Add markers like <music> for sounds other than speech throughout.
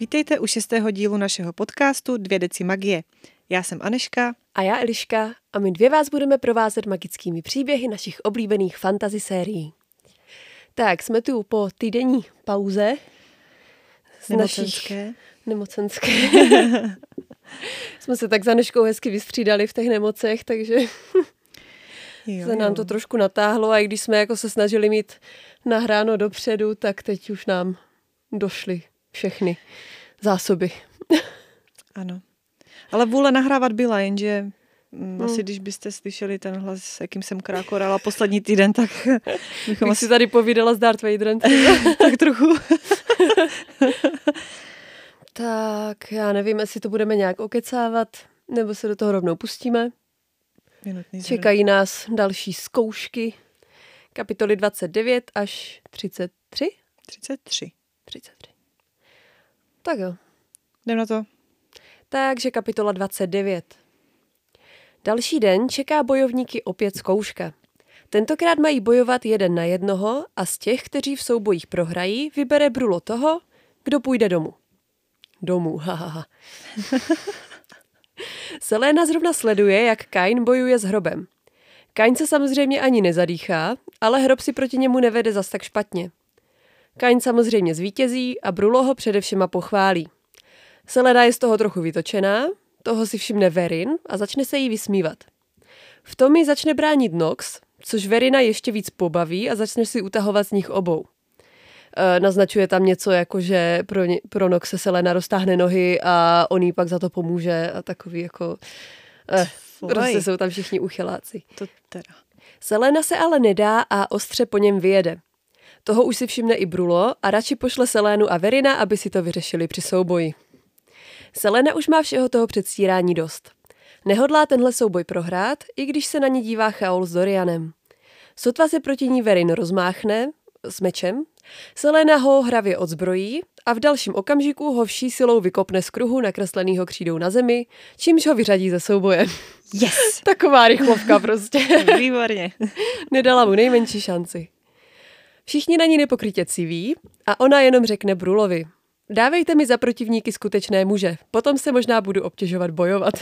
Vítejte u šestého dílu našeho podcastu Dvě deci magie. Já jsem Aneška. A já Eliška a my dvě vás budeme provázet magickými příběhy našich oblíbených fantasy sérií. Tak, jsme tu po týdenní pauze. Z nemocenské. Našich... Nemocenské. <laughs> jsme se tak za Aneškou hezky vystřídali v těch nemocech, takže <laughs> jo, se nám to trošku natáhlo a i když jsme jako se snažili mít nahráno dopředu, tak teď už nám došly všechny zásoby. <laughs> ano. Ale vůle nahrávat byla, jenže mm. asi když byste slyšeli ten hlas, jakým jsem krákorala poslední týden, tak <laughs> bychom asi... si tady povídala s Darth Vaderem. <laughs> tak trochu. tak já nevím, jestli to budeme nějak okecávat, nebo se do toho rovnou pustíme. Minutný Čekají nás další zkoušky. Kapitoly 29 až 33. 33. 33. Tak jo. Jdem na to. Takže kapitola 29. Další den čeká bojovníky opět zkouška. Tentokrát mají bojovat jeden na jednoho a z těch, kteří v soubojích prohrají, vybere Brulo toho, kdo půjde domů. Domů, hahaha. <laughs> Selena zrovna sleduje, jak Kain bojuje s hrobem. Kain se samozřejmě ani nezadýchá, ale hrob si proti němu nevede zas tak špatně. Kain samozřejmě zvítězí a Brulo ho především pochválí. Selena je z toho trochu vytočená, toho si všimne Verin a začne se jí vysmívat. V tom ji začne bránit Nox, což Verina ještě víc pobaví a začne si utahovat z nich obou. E, naznačuje tam něco jako, že pro, ně, pro Nox se Selena roztáhne nohy a on jí pak za to pomůže a takový jako... Eh, prostě jsou tam všichni uchyláci. To teda. Selena se ale nedá a ostře po něm vyjede. Toho už si všimne i Brulo a radši pošle Selénu a Verina, aby si to vyřešili při souboji. Selena už má všeho toho předstírání dost. Nehodlá tenhle souboj prohrát, i když se na ní dívá Chaol s Dorianem. Sotva se proti ní Verin rozmáchne s mečem, Selena ho hravě odzbrojí a v dalším okamžiku ho vší silou vykopne z kruhu nakreslenýho křídou na zemi, čímž ho vyřadí ze souboje. Yes! <laughs> Taková rychlovka prostě. Výborně. <laughs> Nedala mu nejmenší šanci. Všichni na ní nepokrytě civí a ona jenom řekne Brulovi. Dávejte mi za protivníky skutečné muže, potom se možná budu obtěžovat bojovat.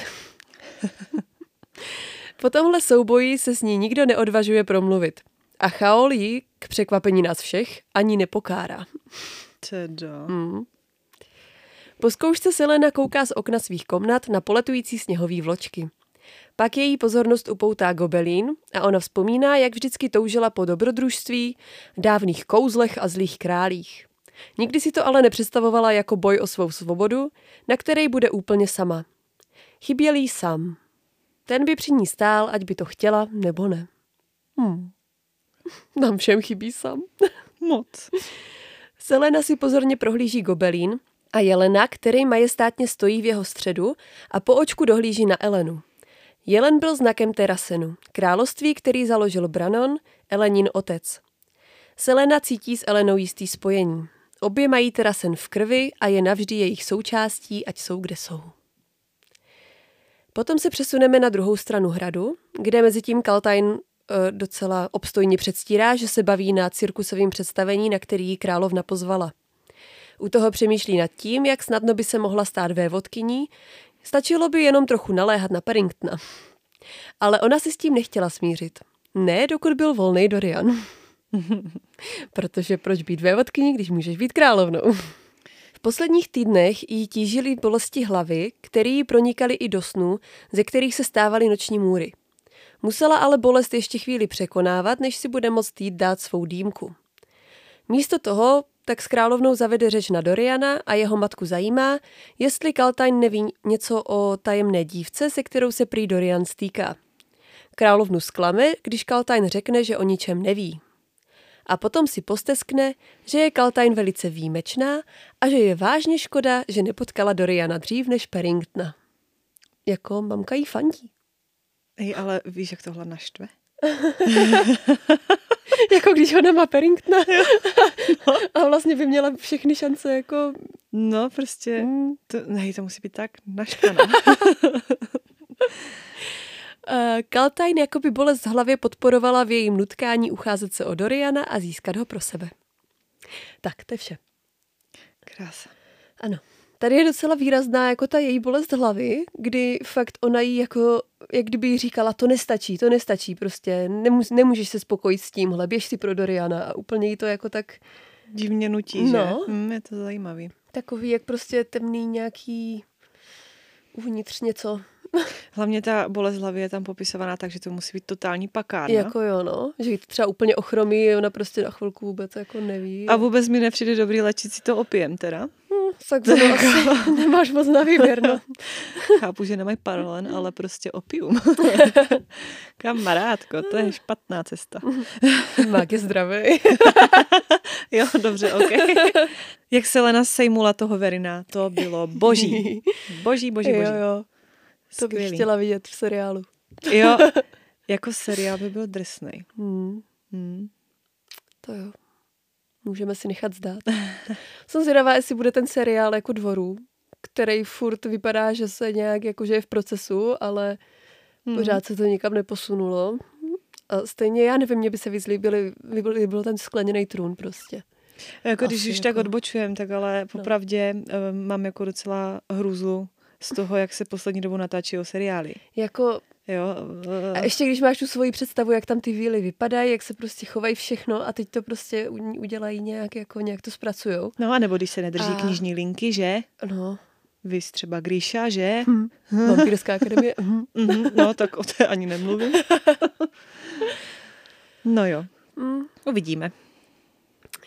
<laughs> po tomhle souboji se s ní nikdo neodvažuje promluvit. A Chaol ji, k překvapení nás všech, ani nepokárá. Teda. Mm. Po zkoušce Selena kouká z okna svých komnat na poletující sněhový vločky. Pak její pozornost upoutá gobelín a ona vzpomíná, jak vždycky toužila po dobrodružství, dávných kouzlech a zlých králích. Nikdy si to ale nepředstavovala jako boj o svou svobodu, na které bude úplně sama. Chyběl jí sám. Ten by při ní stál, ať by to chtěla nebo ne. Hmm. <laughs> Nám všem chybí sám. <laughs> Moc. Selena si pozorně prohlíží gobelín a Jelena, který majestátně stojí v jeho středu a po očku dohlíží na Elenu. Jelen byl znakem Terasenu, království, který založil Branon, Elenin otec. Selena cítí s Elenou jistý spojení. Obě mají Terasen v krvi a je navždy jejich součástí, ať jsou kde jsou. Potom se přesuneme na druhou stranu hradu, kde mezi tím Kaltain e, docela obstojně předstírá, že se baví na cirkusovém představení, na který ji královna pozvala. U toho přemýšlí nad tím, jak snadno by se mohla stát vévodkyní, stačilo by jenom trochu naléhat na Paddingtona. Ale ona se s tím nechtěla smířit. Ne, dokud byl volný Dorian. <laughs> Protože proč být vévodkyní, když můžeš být královnou? V posledních týdnech jí tížily bolesti hlavy, které jí pronikaly i do snů, ze kterých se stávaly noční můry. Musela ale bolest ještě chvíli překonávat, než si bude moct jít dát svou dýmku. Místo toho tak s královnou zavede řeč na Doriana a jeho matku zajímá, jestli Kaltain neví něco o tajemné dívce, se kterou se prý Dorian stýká. Královnu sklame, když Kaltain řekne, že o ničem neví a potom si posteskne, že je Kaltain velice výjimečná a že je vážně škoda, že nepotkala Doriana dřív než Paddingtona. Jako mamka jí fandí. Ej, ale víš, jak tohle naštve? <laughs> jako když ona má Paddingtona. <laughs> no. a vlastně by měla všechny šance jako... No, prostě, mm. to, nej, to musí být tak naštvaná. Uh, <laughs> Kaltain jako by bolest v hlavě podporovala v jejím nutkání ucházet se o Doriana a získat ho pro sebe. Tak, to je vše. Krása. Ano. Tady je docela výrazná jako ta její bolest hlavy, kdy fakt ona jí jako, jak kdyby jí říkala, to nestačí, to nestačí prostě, Nemůž, nemůžeš se spokojit s tímhle, běž si pro Doriana a úplně jí to jako tak... Divně nutí, No. že? Hm, je to zajímavý. Takový, jak prostě temný nějaký uvnitř něco. Hlavně ta bolest hlavy je tam popisovaná tak, že to musí být totální pakárna. Jako jo, no. Že to třeba úplně ochromí, ona prostě na chvilku vůbec jako neví. A vůbec mi nepřijde dobrý léčit si to opiem teda. hm, tak ono asi <laughs> nemáš moc na výběr, no. <laughs> Chápu, že nemají paralen, ale prostě opium. <laughs> Kamarádko, to je špatná cesta. Mák je zdravý. Jo, dobře, ok. Jak se Lena sejmula toho Verina, to bylo boží. Boží, boží, boží. Jo, jo. To bych Skvělý. chtěla vidět v seriálu. Jo, <laughs> jako seriál by byl drsnej. Hmm, Hmm. to jo. Můžeme si nechat zdát. <laughs> Jsem zvědavá, jestli bude ten seriál jako dvorů, který furt vypadá, že se nějak jakože je v procesu, ale Hmm. pořád se to nikam neposunulo. A stejně já nevím, mě by se víc líbily, líbil, byl ten skleněný trůn prostě. Jako když Asi už jako- tak odbočujem, tak ale popravdě no. mám jako docela hruzu z toho, jak se poslední dobou natáčí o seriály. Jako, Jo, a eh, ještě když máš tu svoji představu, jak tam ty víly vypadají, jak se prostě chovají všechno a teď to prostě udělají nějak, jako nějak to zpracujou. no a nebo když se nedrží A- knižní linky, že? No, Vys třeba Gríša, že? hm. vampírská akademie. hm. Mhm, no, tak o té ani nemluvím. <laughs> no jo, Mm. uvidíme.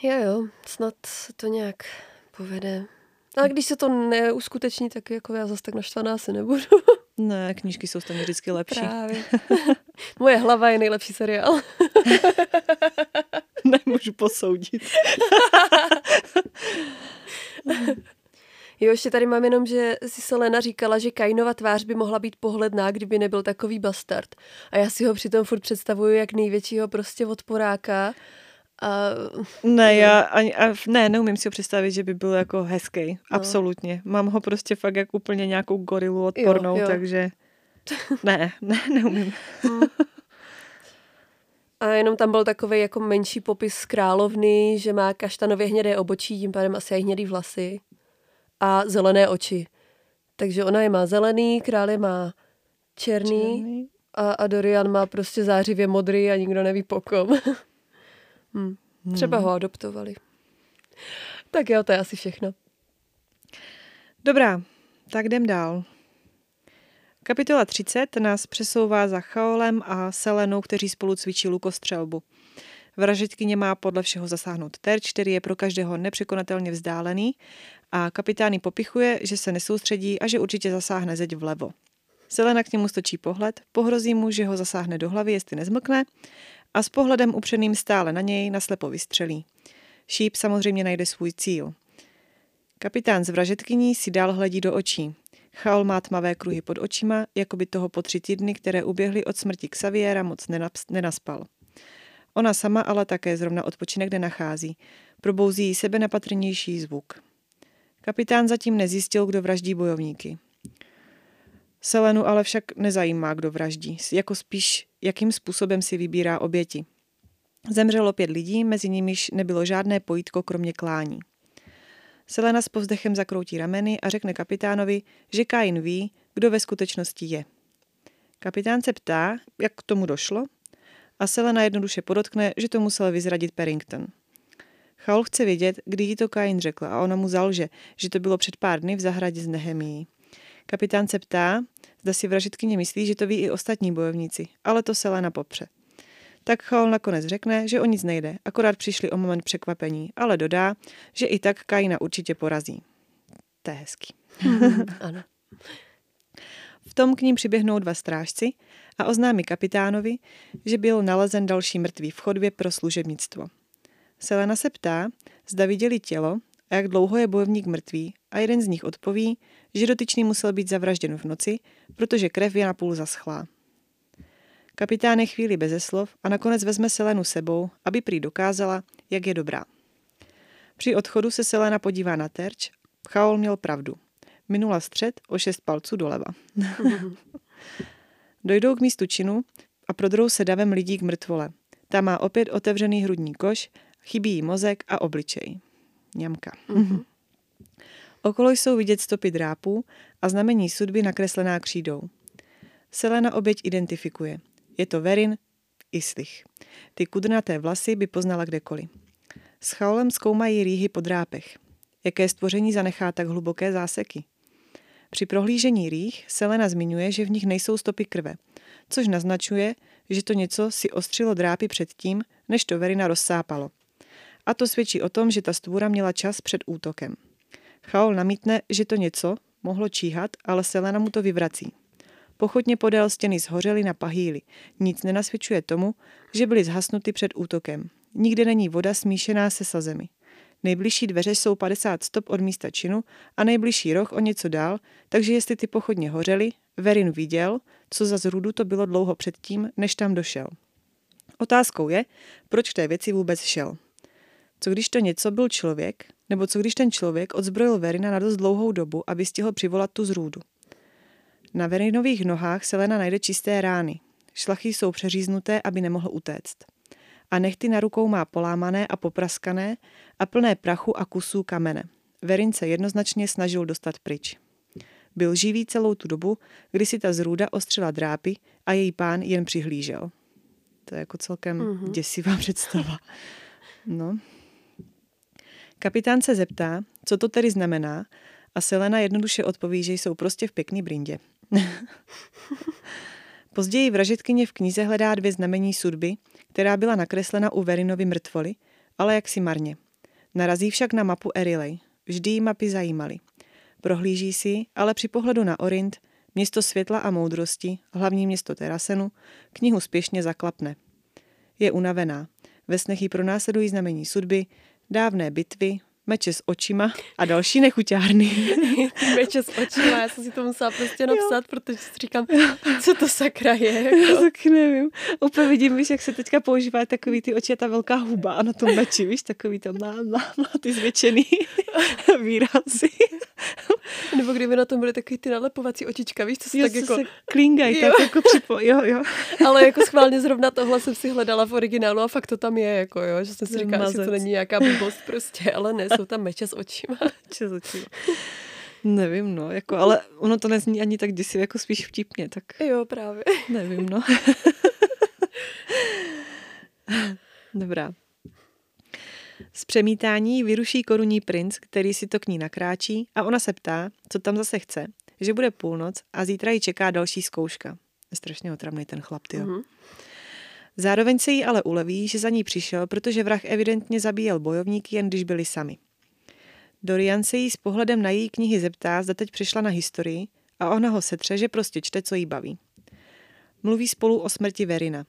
Jo, jo, snad se to nějak povede. Ale když se to neuskuteční, tak jako já zase tak naštvaná asi nebudu. <laughs> Ne, knížky jsou stejně vždycky lepší. Právě. <laughs> Moje hlava je nejlepší seriál. <laughs> Nemůžu posoudit. Jo, ještě tady mám jenom, že si Selena říkala, že Kainova tvář by mohla být pohledná, kdyby nebyl takový bastard. A já si ho přitom furt představuju jak největšího prostě odporáka. A Ne, já ani, a, ne, neumím si ho představit, že by byl jako hezký. Absolutně. Mám ho prostě fakt jak úplně nějakou gorilu odpornou, jo. takže <laughs> ne, ne, neumím. A jenom tam byl takový jako menší popis z královny, že má kaštanově hnědé obočí, tím pádem asi i hnědý vlasy a zelené oči. Takže ona je má zelený, král je má černý, Černý. A, a Dorian má prostě zářivě modrý a nikdo neví po kom. <laughs> hm. Třeba ho adoptovali. Tak jo, to je asi všechno. Dobrá, tak jdem dál. Kapitola 30 nás přesouvá za Chaolem a Selenou, kteří spolu cvičí lukostřelbu. Vražetkyně má podle všeho zasáhnout terč, který je pro každého nepřekonatelně vzdálený a kapitán jí popichuje, že se nesoustředí a že určitě zasáhne zeď vlevo. Selena k němu stočí pohled, pohrozí mu, že ho zasáhne do hlavy, jestli nezmlkne a s pohledem upřeným stále na něj naslepo vystřelí. Šíp samozřejmě najde svůj cíl. Kapitán s vražetkyní si dál hledí do očí. Chaol má tmavé kruhy pod očima, jako by toho po tři týdny, které uběhly od smrti Xaviera, moc nenaspal. Ona sama ale také zrovna odpočinek nenachází. Probouzí jí sebe nepatrnější zvuk. Kapitán zatím nezjistil, kdo vraždí bojovníky. Selenu ale však nezajímá, kdo vraždí, jako spíš, jakým způsobem si vybírá oběti. Zemřelo pět lidí, mezi nimiž nebylo žádné pojítko kromě klání. Selena s povzdechem zakroutí rameny a řekne kapitánovi, že Kain ví, kdo ve skutečnosti je. Kapitán se ptá, jak k tomu došlo, a Selena jednoduše podotkne, že to musel vyzradit Perrington. Chaol chce vědět, kdy jí to Kain řekl a ona mu zalže, že to bylo před pár dny v zahradě z Nehemii. Kapitán se ptá, zda si vražetkyně myslí, že to ví i ostatní bojovníci, ale to Selena popře. Tak Chaol nakonec řekne, že o nic nejde, akorát přišli o moment překvapení, ale dodá, že i tak Kaina určitě porazí. To je hezký. ano. <laughs> V tom k ním přiběhnou dva strážci a oznámí kapitánovi, že byl nalezen další mrtvý v chodbě pro služebnictvo. Selena se ptá, zda viděli tělo a jak dlouho je bojovník mrtvý a jeden z nich odpoví, že dotyčný musel být zavražděn v noci, protože krev je napůl zaschlá. Kapitán je chvíli beze slov a nakonec vezme Selenu sebou, aby prý dokázala, jak je dobrá. Při odchodu se Selena podívá na terč. Chaol měl pravdu. Minula střed o šest palců doleva. <laughs> Dojdou k místu činu a prodrou se davem lidí k mrtvole. Ta má opět otevřený hrudní koš, chybí jí mozek a obličej. Ňamka. Mhm. Okolo jsou vidět stopy drápů a znamení sudby nakreslená křídou. Selena oběť identifikuje. Je to Verin Islich. Ty kudrnaté vlasy by poznala kdekoliv. S chaolem zkoumají rýhy po drápech. Jaké stvoření zanechá tak hluboké záseky? Při prohlížení rýh Selena zmiňuje, že v nich nejsou stopy krve, což naznačuje, že to něco si ostřilo drápy předtím, než to Verina rozsápalo. A to svědčí o tom, že ta stvůra měla čas před útokem. Chaol namítne, že to něco mohlo číhat, ale Selena mu to vyvrací. Pochodně podél stěny zhořely na pahýly. Nic nenasvědčuje tomu, že byly zhasnuty před útokem. Nikde není voda smíšená se sazemi. Nejbližší dveře jsou 50 stop od místa činu a nejbližší roh o něco dál, takže jestli ty pochodně hořely, Verin viděl, co za zrůdu to bylo dlouho předtím, než tam došel. Otázkou je, proč k té věci vůbec šel. Co když to něco byl člověk, nebo co když ten člověk odzbrojil Verina na dost dlouhou dobu, aby stihl přivolat tu zrůdu. Na Verinových nohách Selena najde čisté rány. Šlachy jsou přeříznuté, aby nemohl utéct. A nechty na rukou má polámané a popraskané a plné prachu a kusů kamene. Verin se jednoznačně snažil dostat pryč. Byl živý celou tu dobu, kdy si ta zrůda ostřila drápy a její pán jen přihlížel. To je jako celkem mm-hmm. děsivá <laughs> představa. No. Kapitán se zeptá, co to tedy znamená a Selena jednoduše odpoví, že jsou prostě v pěkný brindě. <laughs> Později vražetkyně v knize hledá dvě znamení sudby, která byla nakreslena u Verinovy mrtvoly, ale jaksi marně. Narazí však na mapu Erilej. Vždy jí mapy zajímaly. Prohlíží si, ale při pohledu na Orint, město světla a moudrosti, hlavní město Terasenu, knihu spěšně zaklapne. Je unavená. Ve snech jí pronásledují znamení sudby, dávné bitvy, meče s očima a další nechuťárny. <laughs> meče s očima, já jsem si to musela prostě napsat, jo. protože si říkám, co to sakra je. Jako. <laughs> Já taky nevím. Úplně vidím, víš, jak se teďka používá takový ty oči a ta velká huba na tom meči, víš, takový to má, má, má ty zvětšený <laughs> výrazy. Nebo kdyby na tom byly takový ty nalepovací očička, víš, co se jo, tak jako... Se klingají, tak jako připo, jo, jo. Ale jako schválně zrovna tohle jsem si hledala v originálu a fakt to tam je, jako jo, že jsem si říkala, že to není nějaká blbost prostě, ale ne, jsou tam meče s očima. <laughs> meče s očima. Nevím, no, jako, ale ono to nezní ani tak děsivě, jako spíš vtipně, tak... Jo, právě. Nevím, no. <laughs> Dobrá. Z přemítání vyruší korunní princ, který si to k ní nakráčí a ona se ptá, co tam zase chce, že bude půlnoc a zítra ji čeká další zkouška. Je strašně otravný ten chlap, ty. Mm-hmm. Zároveň se jí ale uleví, že za ní přišel, protože vrah evidentně zabíjel bojovníky, jen když byli sami. Dorian se jí s pohledem na její knihy zeptá, zda teď přišla na historii a ona ho setře, že prostě čte, co jí baví. Mluví spolu o smrti Verina.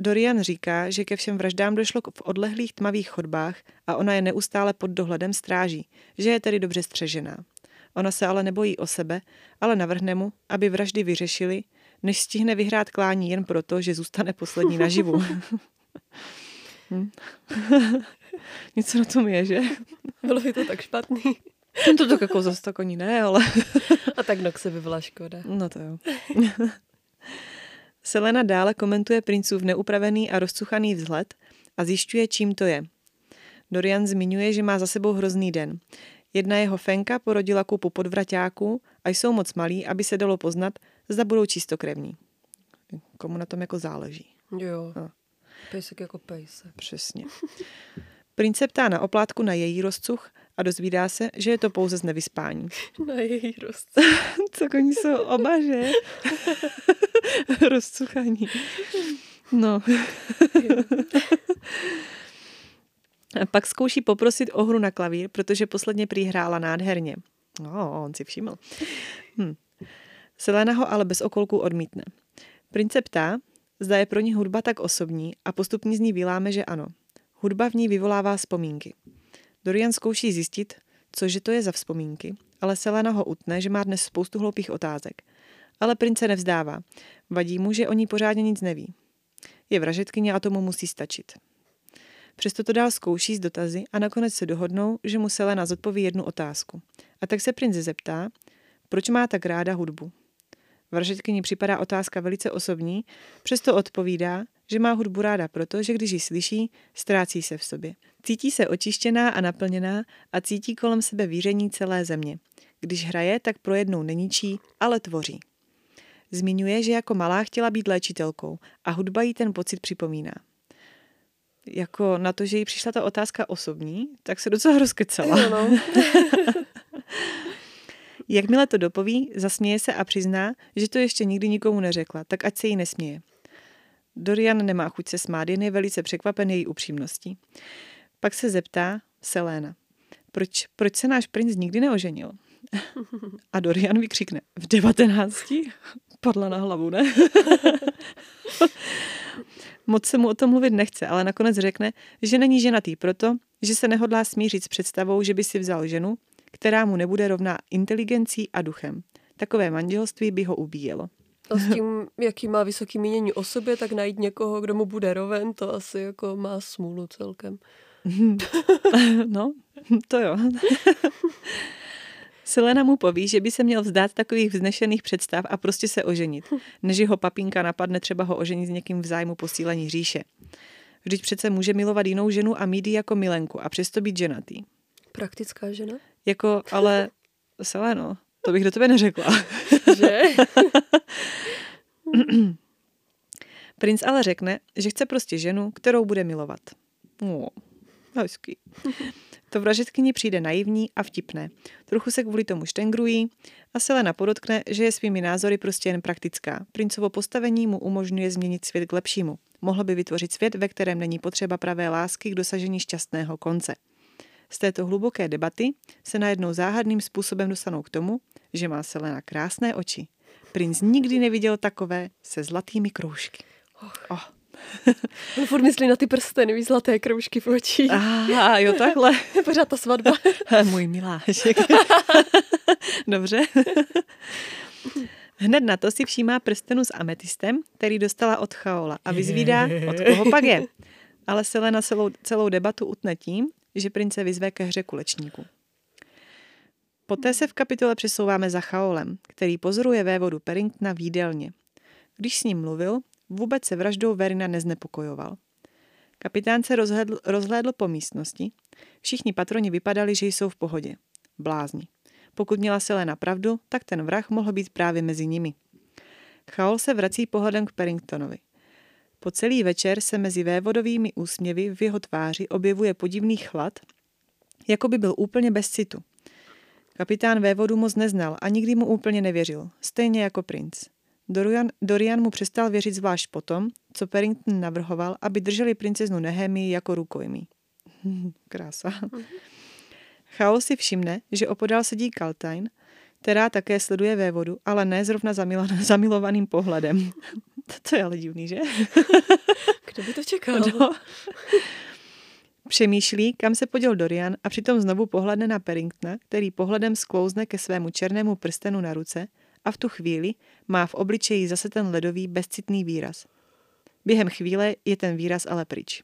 Dorian říká, že ke všem vraždám došlo v odlehlých tmavých chodbách a ona je neustále pod dohledem stráží, že je tedy dobře střežená. Ona se ale nebojí o sebe, ale navrhne mu, aby vraždy vyřešili, než stihne vyhrát klání jen proto, že zůstane poslední naživu. <laughs> hm. <laughs> Něco na tom je, že? Bylo by to tak špatný. <laughs> To tak jako zase tak oni ne, ale... <laughs> A tak Noxe by byla škoda. No to jo. <laughs> Selena dále komentuje princův neupravený a rozcuchaný vzhled a zjišťuje, čím to je. Dorian zmiňuje, že má za sebou hrozný den. Jedna jeho fenka porodila kupu podvraťáků a jsou moc malí, aby se dalo poznat, zda budou čistokrevní. Komu na tom jako záleží. Jo. No. Pejsek jako pejsek. Přesně. Princ se ptá na oplátku na její rozcuch a dozvídá se, že je to pouze z nevyspání. <laughs> Na její rozcuch. <laughs> Co oni jsou oba, že? <laughs> Rozcuchaní. No. a pak zkouší poprosit o hru na klavír, protože posledně prý hrála nádherně. No, on si všiml. Hm. Selena ho ale bez okolků odmítne. Prince ptá, zda je pro ní hudba tak osobní a postupně z ní vyláme, že ano. Hudba v ní vyvolává vzpomínky. Dorian zkouší zjistit, cože to je za vzpomínky, ale Selena ho utne, že má dnes spoustu hloupých otázek. Ale prince nevzdává. Vadí mu, že o ní pořádně nic neví. Je vražetkyně a tomu musí stačit. Přesto to dál zkouší z dotazy a nakonec se dohodnou, že mu Selena zodpoví jednu otázku. A tak se prince zeptá, proč má tak ráda hudbu. Vražetkyni připadá otázka velice osobní, přesto odpovídá, že má hudbu ráda proto, že když ji slyší, ztrácí se v sobě. Cítí se očištěná a naplněná a cítí kolem sebe víření celé země. Když hraje, tak pro jednou neničí, ale tvoří. Zmiňuje, že jako malá chtěla být léčitelkou a hudba jí ten pocit připomíná. Jako na to, že jí přišla ta otázka osobní, tak se docela rozkecala. No, no. <laughs> Jakmile to dopoví, zasměje se a přizná, že to ještě nikdy nikomu neřekla, tak ať se jí nesměje. Dorian nemá chuť se smát, jen je velice překvapen její upřímností. Pak se zeptá Selena, proč, proč se náš princ nikdy neoženil? A Dorian vykřikne, v devatenácti? Padla na hlavu, ne? <laughs> Moc se mu o tom mluvit nechce, ale nakonec řekne, že není ženatý proto, že se nehodlá smířit s představou, že by si vzal ženu, která mu nebude rovná inteligencí a duchem. Takové manželství by ho ubíjelo. A s tím, jaký má vysoký mínění o sobě, tak najít někoho, kdo mu bude roven, to asi jako má smůlu celkem. <laughs> no, to jo. <laughs> Selena mu poví, že by se měl vzdát takových vznešených představ a prostě se oženit, než ho papínka napadne třeba ho oženit s někým v zájmu posílení říše. Vždyť přece může milovat jinou ženu a mít ji jako milenku a přesto být ženatý. Praktická žena? Jako, ale Seleno, to bych do tebe neřekla. Že? <clears throat> Princ ale řekne, že chce prostě ženu, kterou bude milovat. No, hezký. To vražetkyni přijde naivní a vtipné. Trochu se kvůli tomu štengrují a Selena podotkne, že je svými názory prostě jen praktická. Princovo postavení mu umožňuje změnit svět k lepšímu. Mohlo by vytvořit svět, ve kterém není potřeba pravé lásky k dosažení šťastného konce. Z této hluboké debaty se najednou záhadným způsobem dostanou k tomu, že má Selena krásné oči. Princ nikdy neviděl takové se zlatými kroužky. Oh. <laughs> On furt myslí na ty prsteny, víš, zlaté kroužky v očích. Aha, jo, takhle. <laughs> Pořád ta svatba. <laughs> Můj milášek. Dobře. Hned na to si všímá prstenu s ametistem, který dostala od Chaola a vyzvídá, od koho pak je. Ale Selena celou, celou debatu utne tím, že prince vyzve ke hře kulečníku. Poté se v kapitole přesouváme za Chaolem, který pozoruje vévodu Perringtona v jídelně. Když s ním mluvil, vůbec se vraždou Verina neznepokojoval. Kapitán se rozhledl, rozhlédl po místnosti. Všichni patroni vypadali, že jsou v pohodě. Blázni. Pokud měla Selena pravdu, tak ten vrah mohl být právě mezi nimi. Chaol se vrací pohledem k Perringtonovi. Po celý večer se mezi vévodovými úsměvy v jeho tváři objevuje podivný chlad, jako by byl úplně bez citu. Kapitán vévodu moc neznal a nikdy mu úplně nevěřil, stejně jako princ. Dorian, Dorian mu přestal věřit zvlášť potom, co Perrington navrhoval, aby drželi princeznu Nehemii jako rukojmí. <laughs> Krása. Chaos si všimne, že opodál sedí Kaltain, která také sleduje vévodu, ale ne zrovna zamilo- <laughs> zamilovaným pohledem. To je ale divný, že? <laughs> Kdo by to čekal? No. Přemýšlí, kam se poděl Dorian a přitom znovu pohledne na Perringtona, který pohledem sklouzne ke svému černému prstenu na ruce a v tu chvíli má v obličeji zase ten ledový bezcitný výraz. Během chvíle je ten výraz ale pryč.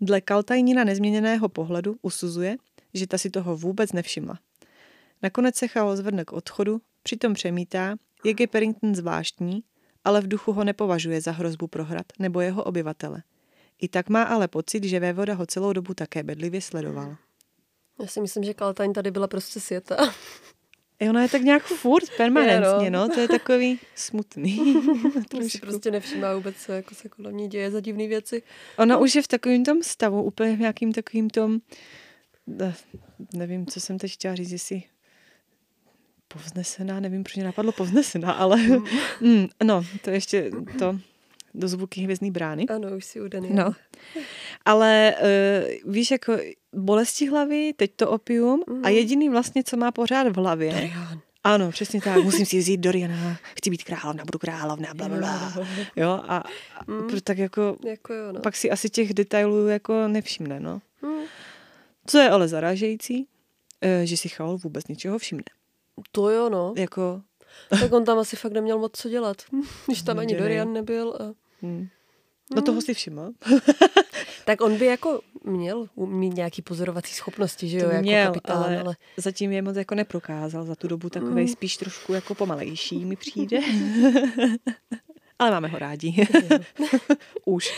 Dle Kaltajnina nezměněného pohledu usuzuje, že ta si toho vůbec nevšimla. Nakonec se Chao zvrne k odchodu, přitom přemítá, jak je Perrington zvláštní, ale v duchu ho nepovažuje za hrozbu pro hrad nebo jeho obyvatele. I tak má ale pocit, že vévoda ho celou dobu také bedlivě sledoval. Já si myslím, že Kaltaň tady byla prostě světa. I <laughs> ono je tak nějak furt, <laughs> permanentně, Je, no, to je takový smutný. <laughs> On si prostě nevšimá vůbec, co jako se kolem ní děje za divné věci. Ona už je v takovém tom stavu, úplně v nějakým takovým tom, eh, nevím, co jsem teď chtěla říct, jestli povznesená, nevím, proč mě napadlo povznesená, ale mm, <laughs> no, to ještě to do zvuky hvězdný brány. Ano, už si udaný. No. Ale uh, víš, jako bolesti hlavy, teď to opium mm. a jediný vlastně, co má pořád v hlavě. Dorian. Ano, přesně tak. Musím si <laughs> vzít Doriana, chci být královna, budu královna, bla, bla, bla. Jo, a, a Mm. tak jako, Jako jo, no. pak si asi těch detailů jako nevšimne, no. Mm. Co je ale zarážející, eh, že si Chaol vůbec ničeho všimne. To jo, no. Jako, Tak on tam asi fakt neměl moc co dělat. <laughs> Když tam ani. Dorian nebyl. A... hm. No toho si všiml. <laughs> Tak on by jako měl mít nějaký pozorovací schopnosti, že jo, To jako měl, kapitán, ale- ale... ale... Zatím je moc jako neprokázal. Za tu dobu takovej Mm. spíš trošku jako pomalejší mi přijde. <laughs> Ale máme ho rádi. Už.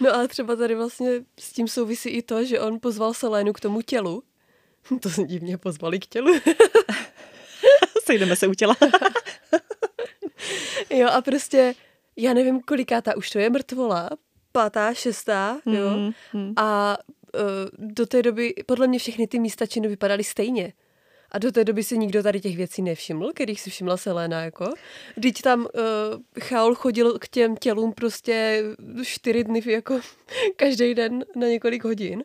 No ale třeba tady vlastně s tím souvisí i to, že on pozval Selénu k tomu tělu. <laughs> To se divně pozvali k tělu. <laughs> Sejdeme se u těla. <laughs> jo a prostě, já nevím, kolikátá už to je mrtvola, pátá, šestá, jo. Mm, mm. A uh, do té doby, podle mě všechny ty místa činu vypadaly stejně. A do té doby si nikdo tady těch věcí nevšiml, kterých si všimla Selena, jako. Vždyť tam uh, Chaol chodil k těm tělům prostě čtyři dny, jako každý den na několik hodin.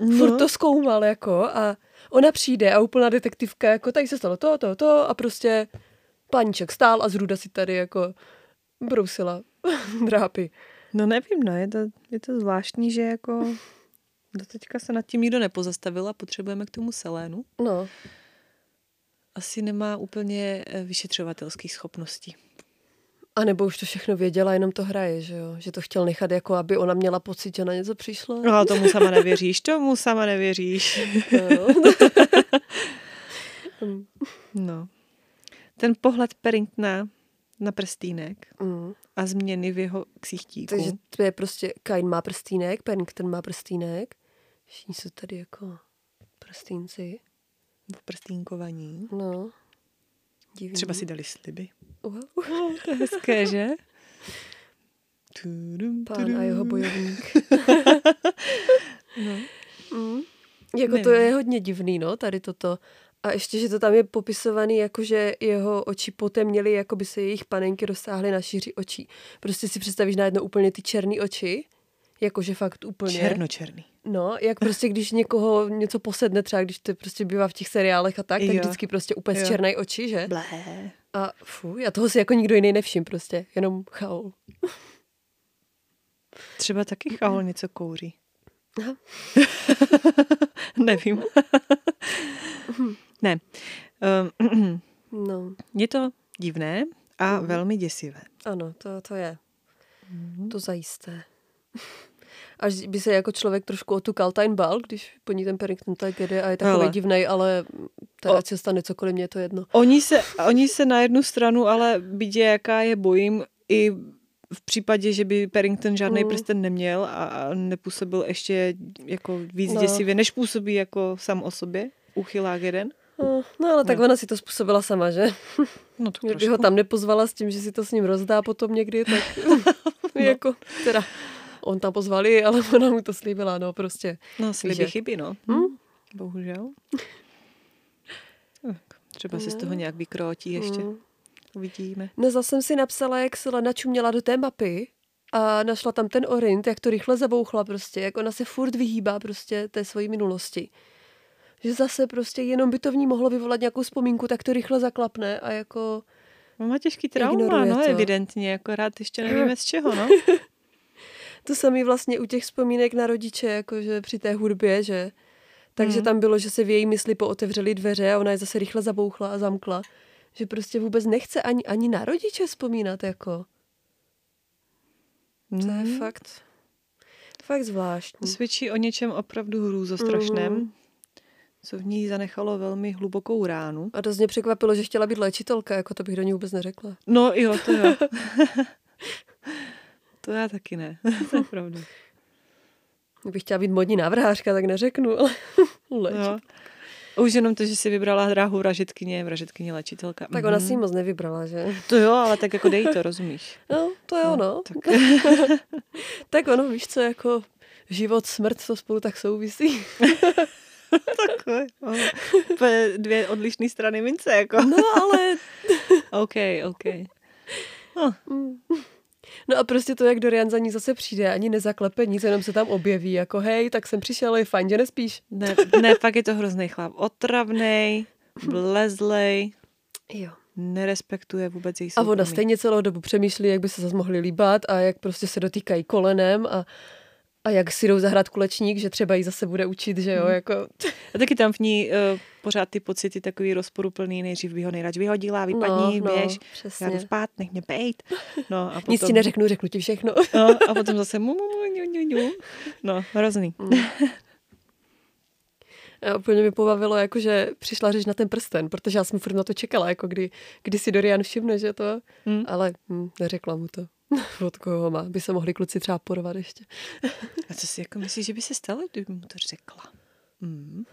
No. Furt to zkoumal, jako, a ona přijde a úplná detektivka, jako tady se stalo to, to, to a prostě paníček stál a zruda si tady, jako brousila <laughs> drápy. No nevím, no, je to, je to zvláštní, že jako do teďka se nad tím nikdo nepozastavil a potřebujeme k tomu Selénu. No, Asi nemá úplně eh, vyšetřovatelských schopností. A nebo už to všechno věděla, jenom to hraje, že jo? Že to chtěl nechat jako, aby ona měla pocit, že na něco přišlo. No, tomu sama nevěříš, tomu sama nevěříš. No. <laughs> No. Ten pohled Perringtona na prstýnek Mm. a změny v jeho ksichtíku. Takže to je prostě, Kain má prstínek, Pennington má prstínek. Všichni jsou tady jako prstínci. v prstýnkovaní. No. Divný. Třeba si dali sliby. Wow. To je <laughs> hezké, že? Tudum, Pán a jeho bojovník. <laughs> No. Mm. Jako to Nevím. je hodně divný, no, tady toto. A ještě, že to tam je popisovaný, jako že jeho oči potemněly, jako by se jejich panenky rozsáhly na šíři očí. Prostě si představíš najednou úplně ty černé oči, jakože fakt úplně. Černočerný. No, jak prostě, když někoho něco posedne, třeba když to prostě bývá v těch seriálech a tak, tak Jo. vždycky prostě úplně Jo. z černé oči, že? Blé. A fuj, a toho si jako nikdo jiný nevšim prostě, jenom chaul. Třeba taky chaol něco kouří. Aha. <laughs> Nevím. ne. Um, No, <clears throat> je to divné a Mhm. velmi děsivé. ano, to, to je. Mhm. To zajisté. <laughs> Až by se jako člověk trošku o tu Kaltajn bal, když po ní ten Perrington tak jede a je takový Hele. divnej, ale teda O- ať se stane cokoliv, mě je to jedno. Oni se, oni se na jednu stranu, ale vidě, jaká je bojím, i v případě, že by Perrington žádný Mm. prsten neměl a- a nepůsobil ještě jako víc no. děsivě, než působí jako sám o sobě, uchylák jeden. No, no ale tak No. ona si to způsobila sama, že? <laughs> No to Kdyby ho tam nepozvala s tím, že si to s ním rozdá potom někdy, tak No. <laughs> jako teda on tam pozvali, <laughs> ale ona mu to slíbila, no prostě. No, sliby chyby, no. Hm? Bohužel. <laughs> Tak, třeba se z toho No. nějak vykrotí ještě. Mm. Uvidíme. No zase jsem si napsala, jak se Lena čuměla do té mapy a našla tam ten orint, jak to rychle zabouchla prostě, jak ona se furt vyhýbá prostě té svojí minulosti. Že zase prostě jenom by to v ní mohlo vyvolat nějakou vzpomínku, tak to rychle zaklapne a jako No, má těžký trauma, no, to. evidentně, akorát ještě nevíme z čeho, no. <laughs> to samý vlastně u těch vzpomínek na rodiče, jakože při té hudbě, že takže Mhm. tam bylo, že se v její mysli pootevřely dveře a ona je zase rychle zabouchla a zamkla. Že prostě vůbec nechce ani, ani na rodiče vzpomínat, jako. To je Mm. fakt, fakt zvláštní. Svědčí o něčem opravdu hrůzostrašném, Mhm. co v ní zanechalo velmi hlubokou ránu. A dost mě překvapilo, že chtěla být léčitelka, jako to bych do ní vůbec neřekla. No jo, to jo. <laughs> to já taky ne, to je pravda. <laughs> Kdybych chtěla být modní návrhářka, tak neřeknu, ale <laughs> léčit. Jo. Už jenom to, že si vybrala dráhu vražetkyně, vražetkyně léčitelka. Tak ona Mhm. si ji moc nevybrala, že? To jo, ale tak jako dej to, rozumíš? <laughs> No, to je No, ono. tak. tak ono, víš co, jako život, smrt, to spolu tak souvisí. Takové, no. Dvě odlišné strany mince, jako. No, ale... OK, OK. No, Mm. No a prostě to, jak Dorian za ní zase přijde, ani nezaklepe nic, jenom se tam objeví, jako hej, tak jsem přišel, je fajn, že nespíš. ne, ne, fakt je to hrozný chlap. Otravnej, blezlej, Jo. nerespektuje vůbec její A ona soukromí. stejně celou dobu přemýšlí, jak by se zase mohli líbat a jak prostě se dotýkají kolenem a, a jak si jdou zahrát kulečník, že třeba jí zase bude učit, že jo, Mhm. jako... A taky tam v ní uh, pořád ty pocity takový rozporuplný, nejdřív by ho nejradši vyhodila, vypadni, no, běž, já přesně. jdu spát, nech mě bejt. No, a potom, <laughs> Nic ti neřeknu, řeknu ti všechno. No, a potom zase mu, mu, mu, ňu, ňu, ňu. No, hrozný. Mm. A úplně mi pobavilo, jako, že přišla řeč na ten prsten, protože já jsem furt na to čekala, jako kdy, kdy si Dorian všimne, že to, hmm. ale hm, neřekla mu to. <laughs> Od koho má, by se mohli kluci třeba porvat ještě. A co si jako myslíš, že by se stalo, kdyby mu to řekla? Hmm.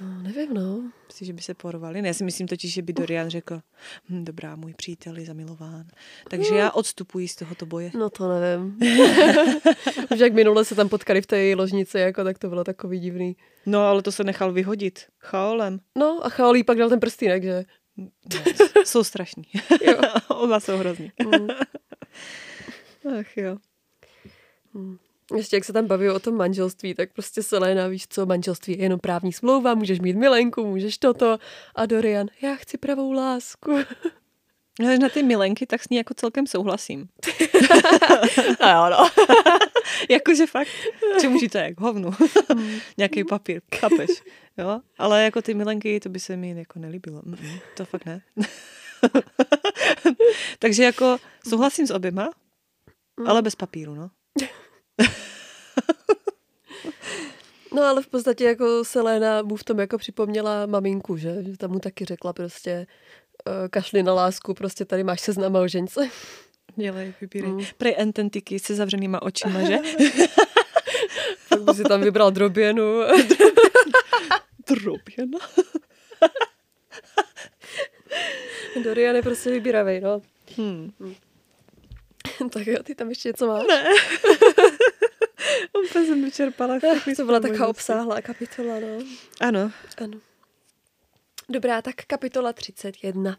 No, nevím, no. Myslíš, že by se porvali? Ne, já si myslím totiž, že by Dorian řekl, hm, dobrá, můj přítel je zamilován. Takže já odstupuji z tohoto boje. No to nevím. <laughs> Už jak minule se tam potkali v té ložnici, jako, tak to bylo takový divný. No, ale to se nechal vyhodit chaolem. No a chaolí pak dal ten prstýnek, že? No, <laughs> jsou strašní. Oba jsou hrozní. Mm. Ach jo. Hmm. Ještě jak se tam baví o tom manželství, tak prostě Selena, víš co, manželství je jenom právní smlouva, můžeš mít milenku, můžeš toto. A Dorian, já chci pravou lásku. No, na ty milenky, tak s ní jako celkem souhlasím. a <laughs> jo, no. <laughs> Jakože fakt, čemu to je, k hovnu. <laughs> Nějaký papír, kapeš. Jo? Ale jako ty milenky, to by se mi jako nelíbilo. To fakt ne. Takže jako souhlasím s oběma, ale bez papíru, no. <laughs> No ale v podstatě jako Selena mu v tom jako připomněla maminku, že? Že tam mu taky řekla prostě uh, kašli na lásku, prostě tady máš seznam malžence. Dělej, vybírej. Mm. Prej ententiky se zavřenýma očima, že? <laughs> Pak by si tam vybral droběnu. <laughs> Droběna? Dorian je prostě vybíravej, no. Hmm. <laughs> tak jo, ty tam ještě něco máš? Ne. <laughs> Úplně jsem vyčerpala. To byla taková obsáhlá kapitola, no. Ano. Ano. Dobrá, tak kapitola 31.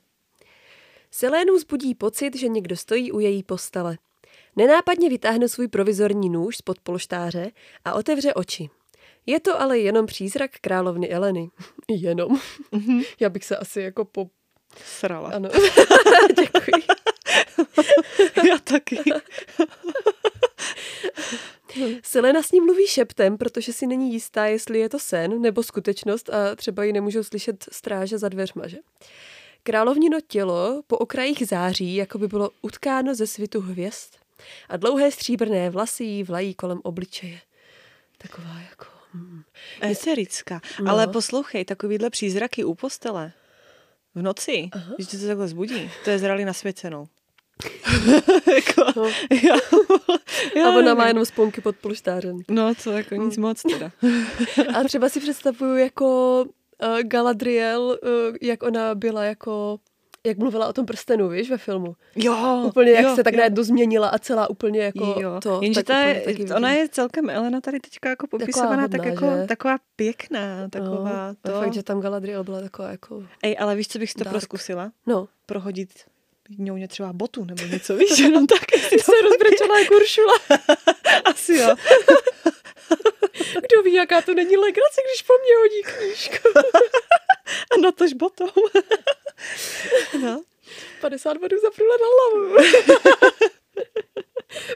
Selénu zbudí pocit, že někdo stojí u její postele. Nenápadně vytáhne svůj provizorní nůž z polštáře a otevře oči. Je to ale jenom přízrak královny Eleny. <laughs> jenom. Mm-hmm. Já bych se asi jako po... Srala. Ano. <laughs> Děkuji. <laughs> Já taky. Selena s ním mluví šeptem, protože si není jistá, jestli je to sen nebo skutečnost a třeba ji nemůžou slyšet stráže za dveřma, že? Královnino tělo po okrajích září, jako by bylo utkáno ze svitu hvězd a dlouhé stříbrné vlasy jí vlají kolem obličeje. Taková jako... Hmm. Eserická. No. Ale poslouchej, takovýhle přízraky u postele v noci, Aha. když to takhle zbudí, to je zrali nasvěcenou. <laughs> jako, no. já, já a ona nevím. má jenom sponky pod polštářem. No, to jako nic mm. moc teda. <laughs> a třeba si představuju jako uh, Galadriel, uh, jak ona byla jako jak mluvila o tom prstenu, víš, ve filmu. Jo. Úplně, jak jo, se tak najednou změnila a celá úplně jako jo. to. Jenže ta je, ona je celkem, Elena tady teďka jako popisovaná tak jako že? taková pěkná, taková no, to. fakt, že tam Galadriel byla taková jako... Ej, ale víš, co bych to dark. proskusila? No. Prohodit ňouně třeba botu nebo <laughs> něco, víš, jenom tak. <laughs> Ty se rozbrečela jako Uršula. <laughs> Asi jo. Kdo ví, jaká to není legrace, když po mně hodí knížku. A natož botou. <laughs> no. 50 bodů za průle na hlavu.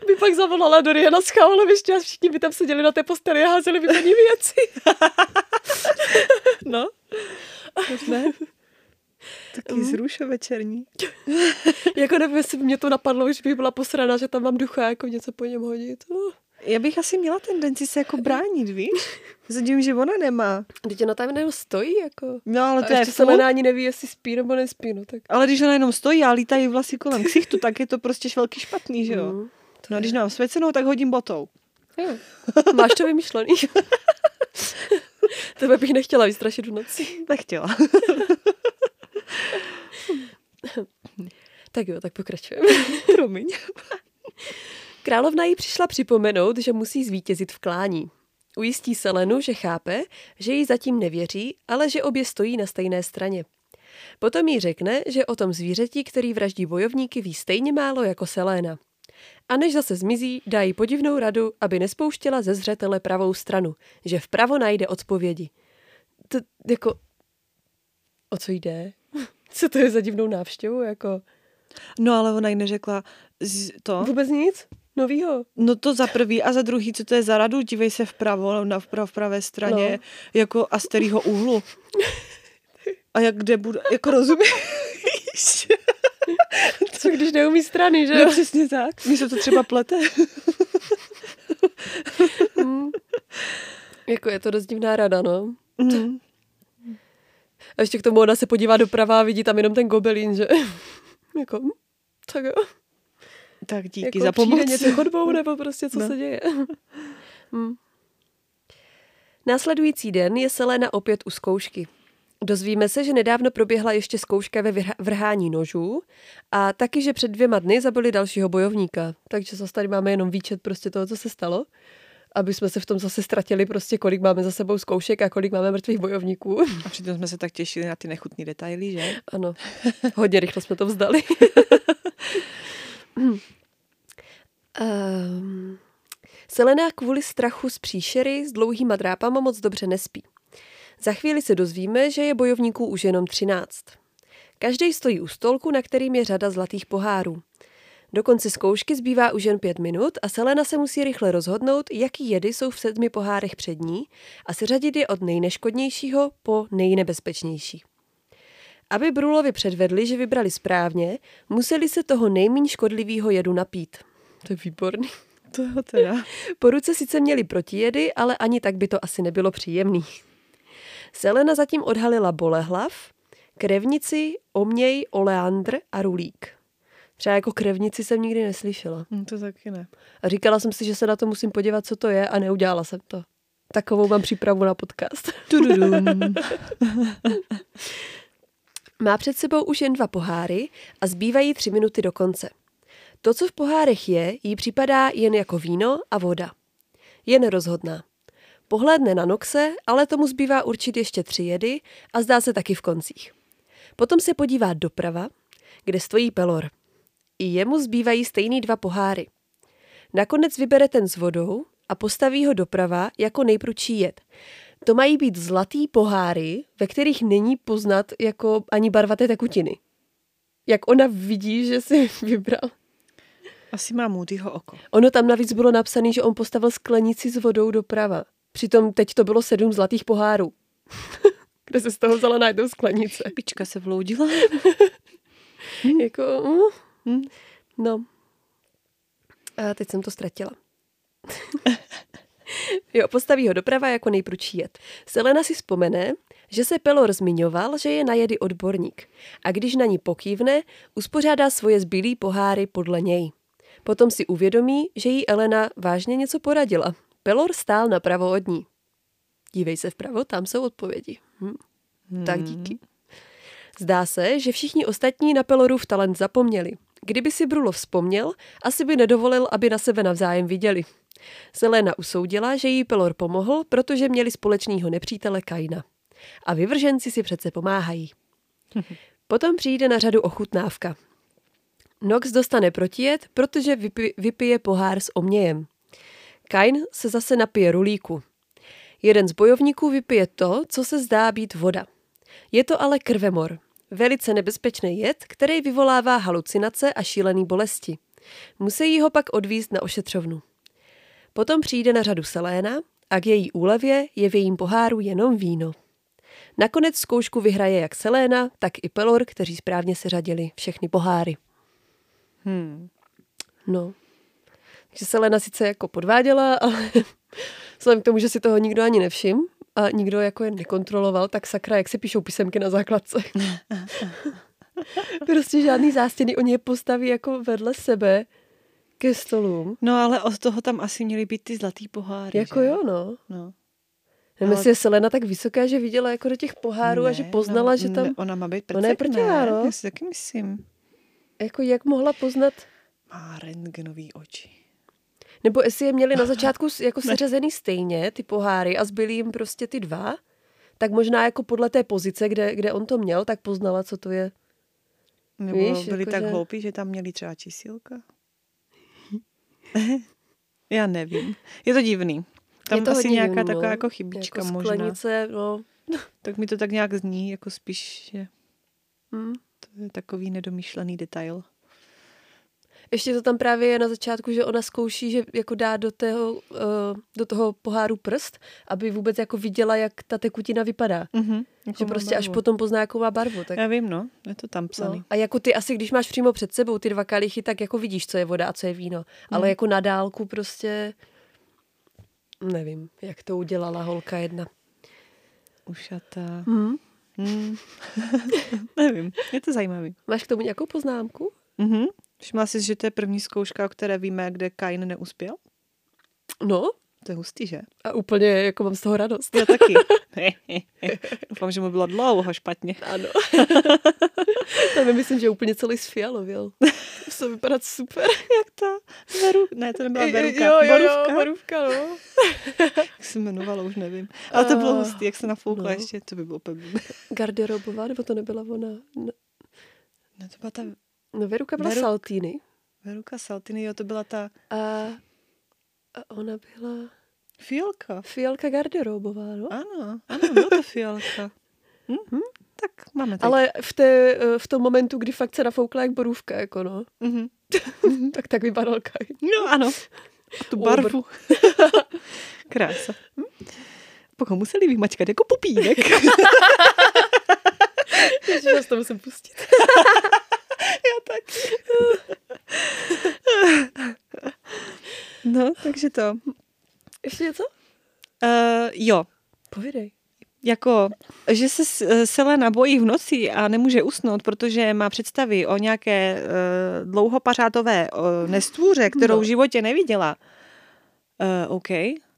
<laughs> by pak zavolala Doriana s Chaolem ještě a všichni by tam seděli na té posteli a házeli by věci. <laughs> no. Ne? Taky mm. zruše večerní. jako nevím, jestli mě to napadlo, že bych byla posraná, že tam mám ducha jako něco po něm hodit. Oh. Já bych asi měla tendenci se jako bránit, víš? <laughs> Zadím, že ona nemá. Teď ona tam jenom stojí, jako. No, ale to a je se ani neví, jestli spí nebo nespí, no tak. Ale když ona jenom stojí a lítají vlasy kolem <laughs> ksichtu, tak je to prostě velký špatný, že jo? Mm, no a když nám svěcenou, tak hodím botou. Jo. Máš to vymyšlený. <laughs> Tebe bych nechtěla vystrašit v noci. Nechtěla. tak jo, tak pokračujeme. Promiň. Královna jí přišla připomenout, že musí zvítězit v klání. Ujistí Selenu, že chápe, že jí zatím nevěří, ale že obě stojí na stejné straně. Potom jí řekne, že o tom zvířeti, který vraždí bojovníky, ví stejně málo jako Selena. A než zase zmizí, dá jí podivnou radu, aby nespouštěla ze zřetele pravou stranu, že vpravo najde odpovědi. To jako... O co jde? <laughs> Co to je za divnou návštěvu? Jako... No ale ona jí neřekla to. Vůbec nic? Novýho? No to za prvý a za druhý, co to je za radu? Dívej se vpravo, na vpravo, v pravé straně, no. jako a z kterého úhlu. A jak kde bude, jako rozumíš? <laughs> co když neumí strany, že? No, přesně tak. Mně se to třeba plete. mm. Jako je to dost divná rada, no. Mm. A ještě k tomu ona se podívá doprava a vidí tam jenom ten gobelín, že jako, tak jo. Tak díky jako za pomoc. něco chodbou, nebo prostě co No. se děje. <laughs> hm. Následující den je Selena opět u zkoušky. Dozvíme se, že nedávno proběhla ještě zkouška ve vrhání nožů a taky, že před dvěma dny zabili dalšího bojovníka. Takže zase tady máme jenom výčet prostě toho, co se stalo. Aby jsme se v tom zase ztratili prostě, kolik máme za sebou zkoušek a kolik máme mrtvých bojovníků. A přitom jsme se tak těšili na ty nechutné detaily, že? Ano, hodně rychle jsme to vzdali. <laughs> um, Selena kvůli strachu z příšery s dlouhýma drápama moc dobře nespí. Za chvíli se dozvíme, že je bojovníků už jenom 13. Každý stojí u stolku, na kterým je řada zlatých pohárů. Do konce zkoušky zbývá už jen pět minut a Selena se musí rychle rozhodnout, jaký jedy jsou v sedmi pohárech před ní a seřadit je od nejneškodnějšího po nejnebezpečnější. Aby Brulovi předvedli, že vybrali správně, museli se toho nejméně škodlivého jedu napít. To je výborný. <laughs> To teda. Po ruce sice měli protijedy, ale ani tak by to asi nebylo příjemný. Selena zatím odhalila bolehlav, krevnici, oměj, oleandr a rulík. Třeba jako krevnici jsem nikdy neslyšela. Hm, to taky ne. A říkala jsem si, že se na to musím podívat, co to je a neudělala jsem to. Takovou mám přípravu na podcast. <laughs> Má před sebou už jen dva poháry a zbývají tři minuty do konce. To, co v pohárech je, jí připadá jen jako víno a voda. Je nerozhodná. Pohlédne na Noxe, ale tomu zbývá určit ještě tři jedy a zdá se taky v koncích. Potom se podívá doprava, kde stojí Pelor. I jemu zbývají stejný dva poháry. Nakonec vybere ten s vodou a postaví ho doprava jako nejprudší jed. To mají být zlatý poháry, ve kterých není poznat jako ani barva té tekutiny. Jak ona vidí, že si <laughs> vybral. Asi má Moodyho oko. Ono tam navíc bylo napsané, že on postavil sklenici s vodou doprava. Přitom teď to bylo sedm zlatých pohárů. <laughs> Kde se z toho vzala najednou sklenice. Pička se vloudila. <laughs> Jako, mm, Hm. no. A teď jsem to ztratila. <laughs> jo, postaví ho doprava jako nejprudší jed. Selena si vzpomene, že se Pelor zmiňoval, že je na jedy odborník. A když na ní pokývne, uspořádá svoje zbylý poháry podle něj. Potom si uvědomí, že jí Elena vážně něco poradila. Pelor stál napravo od ní. Dívej se vpravo, tam jsou odpovědi. Hm. Tak díky. Zdá se, že všichni ostatní na Pelorův talent zapomněli. Kdyby si Brulo vzpomněl, asi by nedovolil, aby na sebe navzájem viděli. Selena usoudila, že jí Pelor pomohl, protože měli společného nepřítele Kaina. A vyvrženci si přece pomáhají. <laughs> Potom přijde na řadu ochutnávka. Nox dostane protijet, protože vypi- vypije pohár s omějem. Kain se zase napije rulíku. Jeden z bojovníků vypije to, co se zdá být voda. Je to ale krvemor. Velice nebezpečný jed, který vyvolává halucinace a šílený bolesti. Musí ho pak odvízt na ošetřovnu. Potom přijde na řadu Seléna a k její úlevě je v jejím poháru jenom víno. Nakonec zkoušku vyhraje jak Seléna, tak i Pelor, kteří správně seřadili všechny poháry. Hmm. No. Takže Selena sice jako podváděla, ale <laughs> vzhledem k tomu, že si toho nikdo ani nevšim a nikdo jako je nekontroloval, tak sakra, jak se píšou písemky na základce. <laughs> prostě žádný zástěny, oni je postaví jako vedle sebe ke stolům. No ale od toho tam asi měly být ty zlatý poháry, Jako že? jo, no. No. Nevím, Ale- jestli je Selena tak vysoká, že viděla jako do těch pohárů a že Ne, poznala, no, že tam, Ne, ona má být Ona je prcek, ne? no. Já si taky myslím. jako jak mohla poznat, Má rentgenový oči. nebo jestli je měli na <laughs> začátku jako seřazený stejně, ty poháry a zbyly jim prostě ty dva, tak možná jako podle té pozice, kde, kde on to měl, tak poznala, co to je. Nebo Víš, byli jako tak že- hloupí, že tam měli třeba čísílka? Já nevím. Je to divný. Tam je to asi nějaká divný, taková no. jako chybička jako možná. Sklenice, no. <laughs> Tak mi to tak nějak zní, jako spíš, že Hm. to je takový nedomyšlený detail. Ještě to tam právě je na začátku, že ona zkouší, že jako dá do toho, uh, do toho poháru prst, aby vůbec jako viděla, jak ta tekutina vypadá. Mhm, Že prostě až potom pozná, jakou má barvu. Tak, Já vím, no, je to tam psaný. no. A jako ty asi, když máš přímo před sebou ty dva kalichy, tak jako vidíš, co je voda a co je víno. Ale Mhm. jako na dálku prostě nevím, jak to udělala holka jedna. Ušatá. Hmm. Hmm. <laughs> Nevím, je to zajímavý. Máš k tomu nějakou poznámku? Mhm. Všimla jsi, že to je první zkouška, o které víme, kde Kain neuspěl? No, To je hustý, že? a úplně jako mám z toho radost. Já taky. <laughs> <laughs> Doufám, že mu bylo dlouho špatně. Ano. <laughs> Tam je, myslím, že úplně celý sfialověl. To vypadat super. Jak to? Veru... Ne, to nebyla Veruka. Jo, jo, jo, Borůvka? borůvka, no. Jak se jmenovalo, už nevím. Ale to bylo Ah, hustý, jak se nafoukla no. ještě, to by bylo blbé. Garderobová, nebo to nebyla ona? No, No to byla ta no Veruka byla Veru- Saltýny. Veruka Saltiny, jo, to byla ta A, a ona byla fialka. Fialka Garderobová, no. Ano, ano, byla to fialka. <laughs> Hm? Tak máme teď. Ale v, té, eh, v tom momentu, kdy fakt se nafoukla jak borůvka, jako no, Mhm. <laughs> tak tak vypadal Kain. No ano. A tu barvu. <laughs> Krása. Hm? Pak ho museli vymačkat jako pupínek. Ježiš, já to musím pustit. <laughs> Já taky. no, takže to. Ještě něco? Uh, jo, Povídej. jako, že se s- Selena bojí v noci a nemůže usnout, protože má představy o nějaké uh, dlouhopařátové uh, nestvůře, kterou No. v životě neviděla. Uh, OK.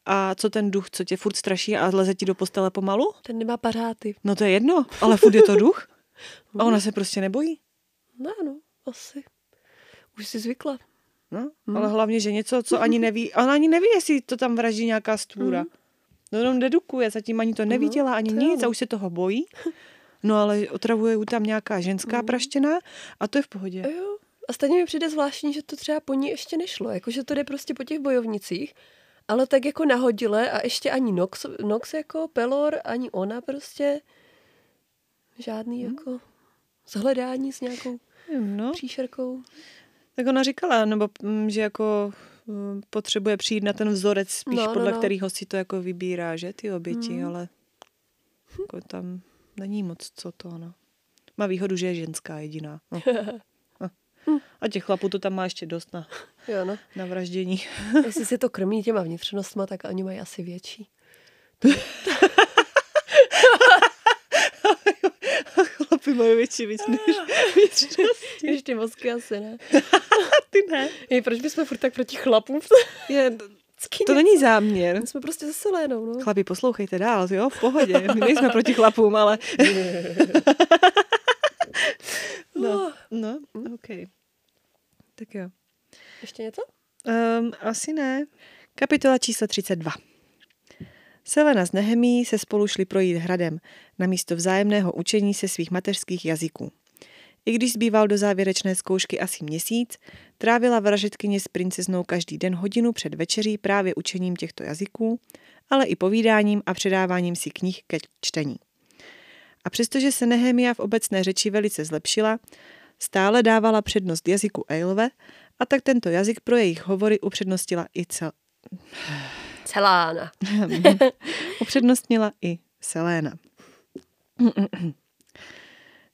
A co ten duch, co tě furt straší a leze ti do postele pomalu? Ten nemá pařáty. No to je jedno, ale furt je to duch. <laughs> A ona se prostě nebojí. No ano, asi. Už jsi zvykla. No, Hmm. ale hlavně, že něco, co ani neví, <laughs> ona ani neví, jestli to tam vraždí nějaká stvůra. Hmm. No jenom dedukuje, zatím ani to neviděla, ani to nic a už se toho bojí. <laughs> No ale otravuje ju tam nějaká ženská Hmm. praštěná a to je v pohodě. Jo. A stejně mi přijde zvláštní, že to třeba po ní ještě nešlo. Jako, že to jde prostě po těch bojovnicích, ale tak jako nahodile a ještě ani Nox, Nox jako Pelor, ani ona prostě žádný jako zhledání s nějakou No, příšerkou. tak ona říkala, nebo mm, že jako mm, potřebuje přijít na ten vzorec spíš, No, no, podle no. kterého si to jako vybírá, že ty oběti, Hmm. ale jako tam není moc co to, no. Má výhodu, že je ženská jediná. No. <laughs> No. A těch chlapů to tam má ještě dost na, Jo, no. na vraždění. Jestli si to krmí těma vnitřnostma, tak oni mají asi větší. <laughs> mají větší víc než vnitřnosti. Když ty mozky asi ne. <laughs> Ty ne. Jej, proč bychom furt tak proti chlapům? <laughs> Je, to není záměr. My jsme prostě zase lénou, no. Chlapi, poslouchejte dál, jo, v pohodě. My nejsme proti chlapům, ale... <laughs> No, no, OK. Tak jo. Ještě něco? Um, asi ne. Kapitola číslo 32. Selena s Nehemí se spolu šli projít hradem na místo vzájemného učení se svých mateřských jazyků. I když zbýval do závěrečné zkoušky asi měsíc, trávila vražetkyně s princeznou každý den hodinu před večeří právě učením těchto jazyků, ale i povídáním a předáváním si knih ke čtení. A přestože se Nehemia v obecné řeči velice zlepšila, stále dávala přednost jazyku Eilve a tak tento jazyk pro jejich hovory upřednostila i cel... Celána. <laughs> upřednostnila i Selena.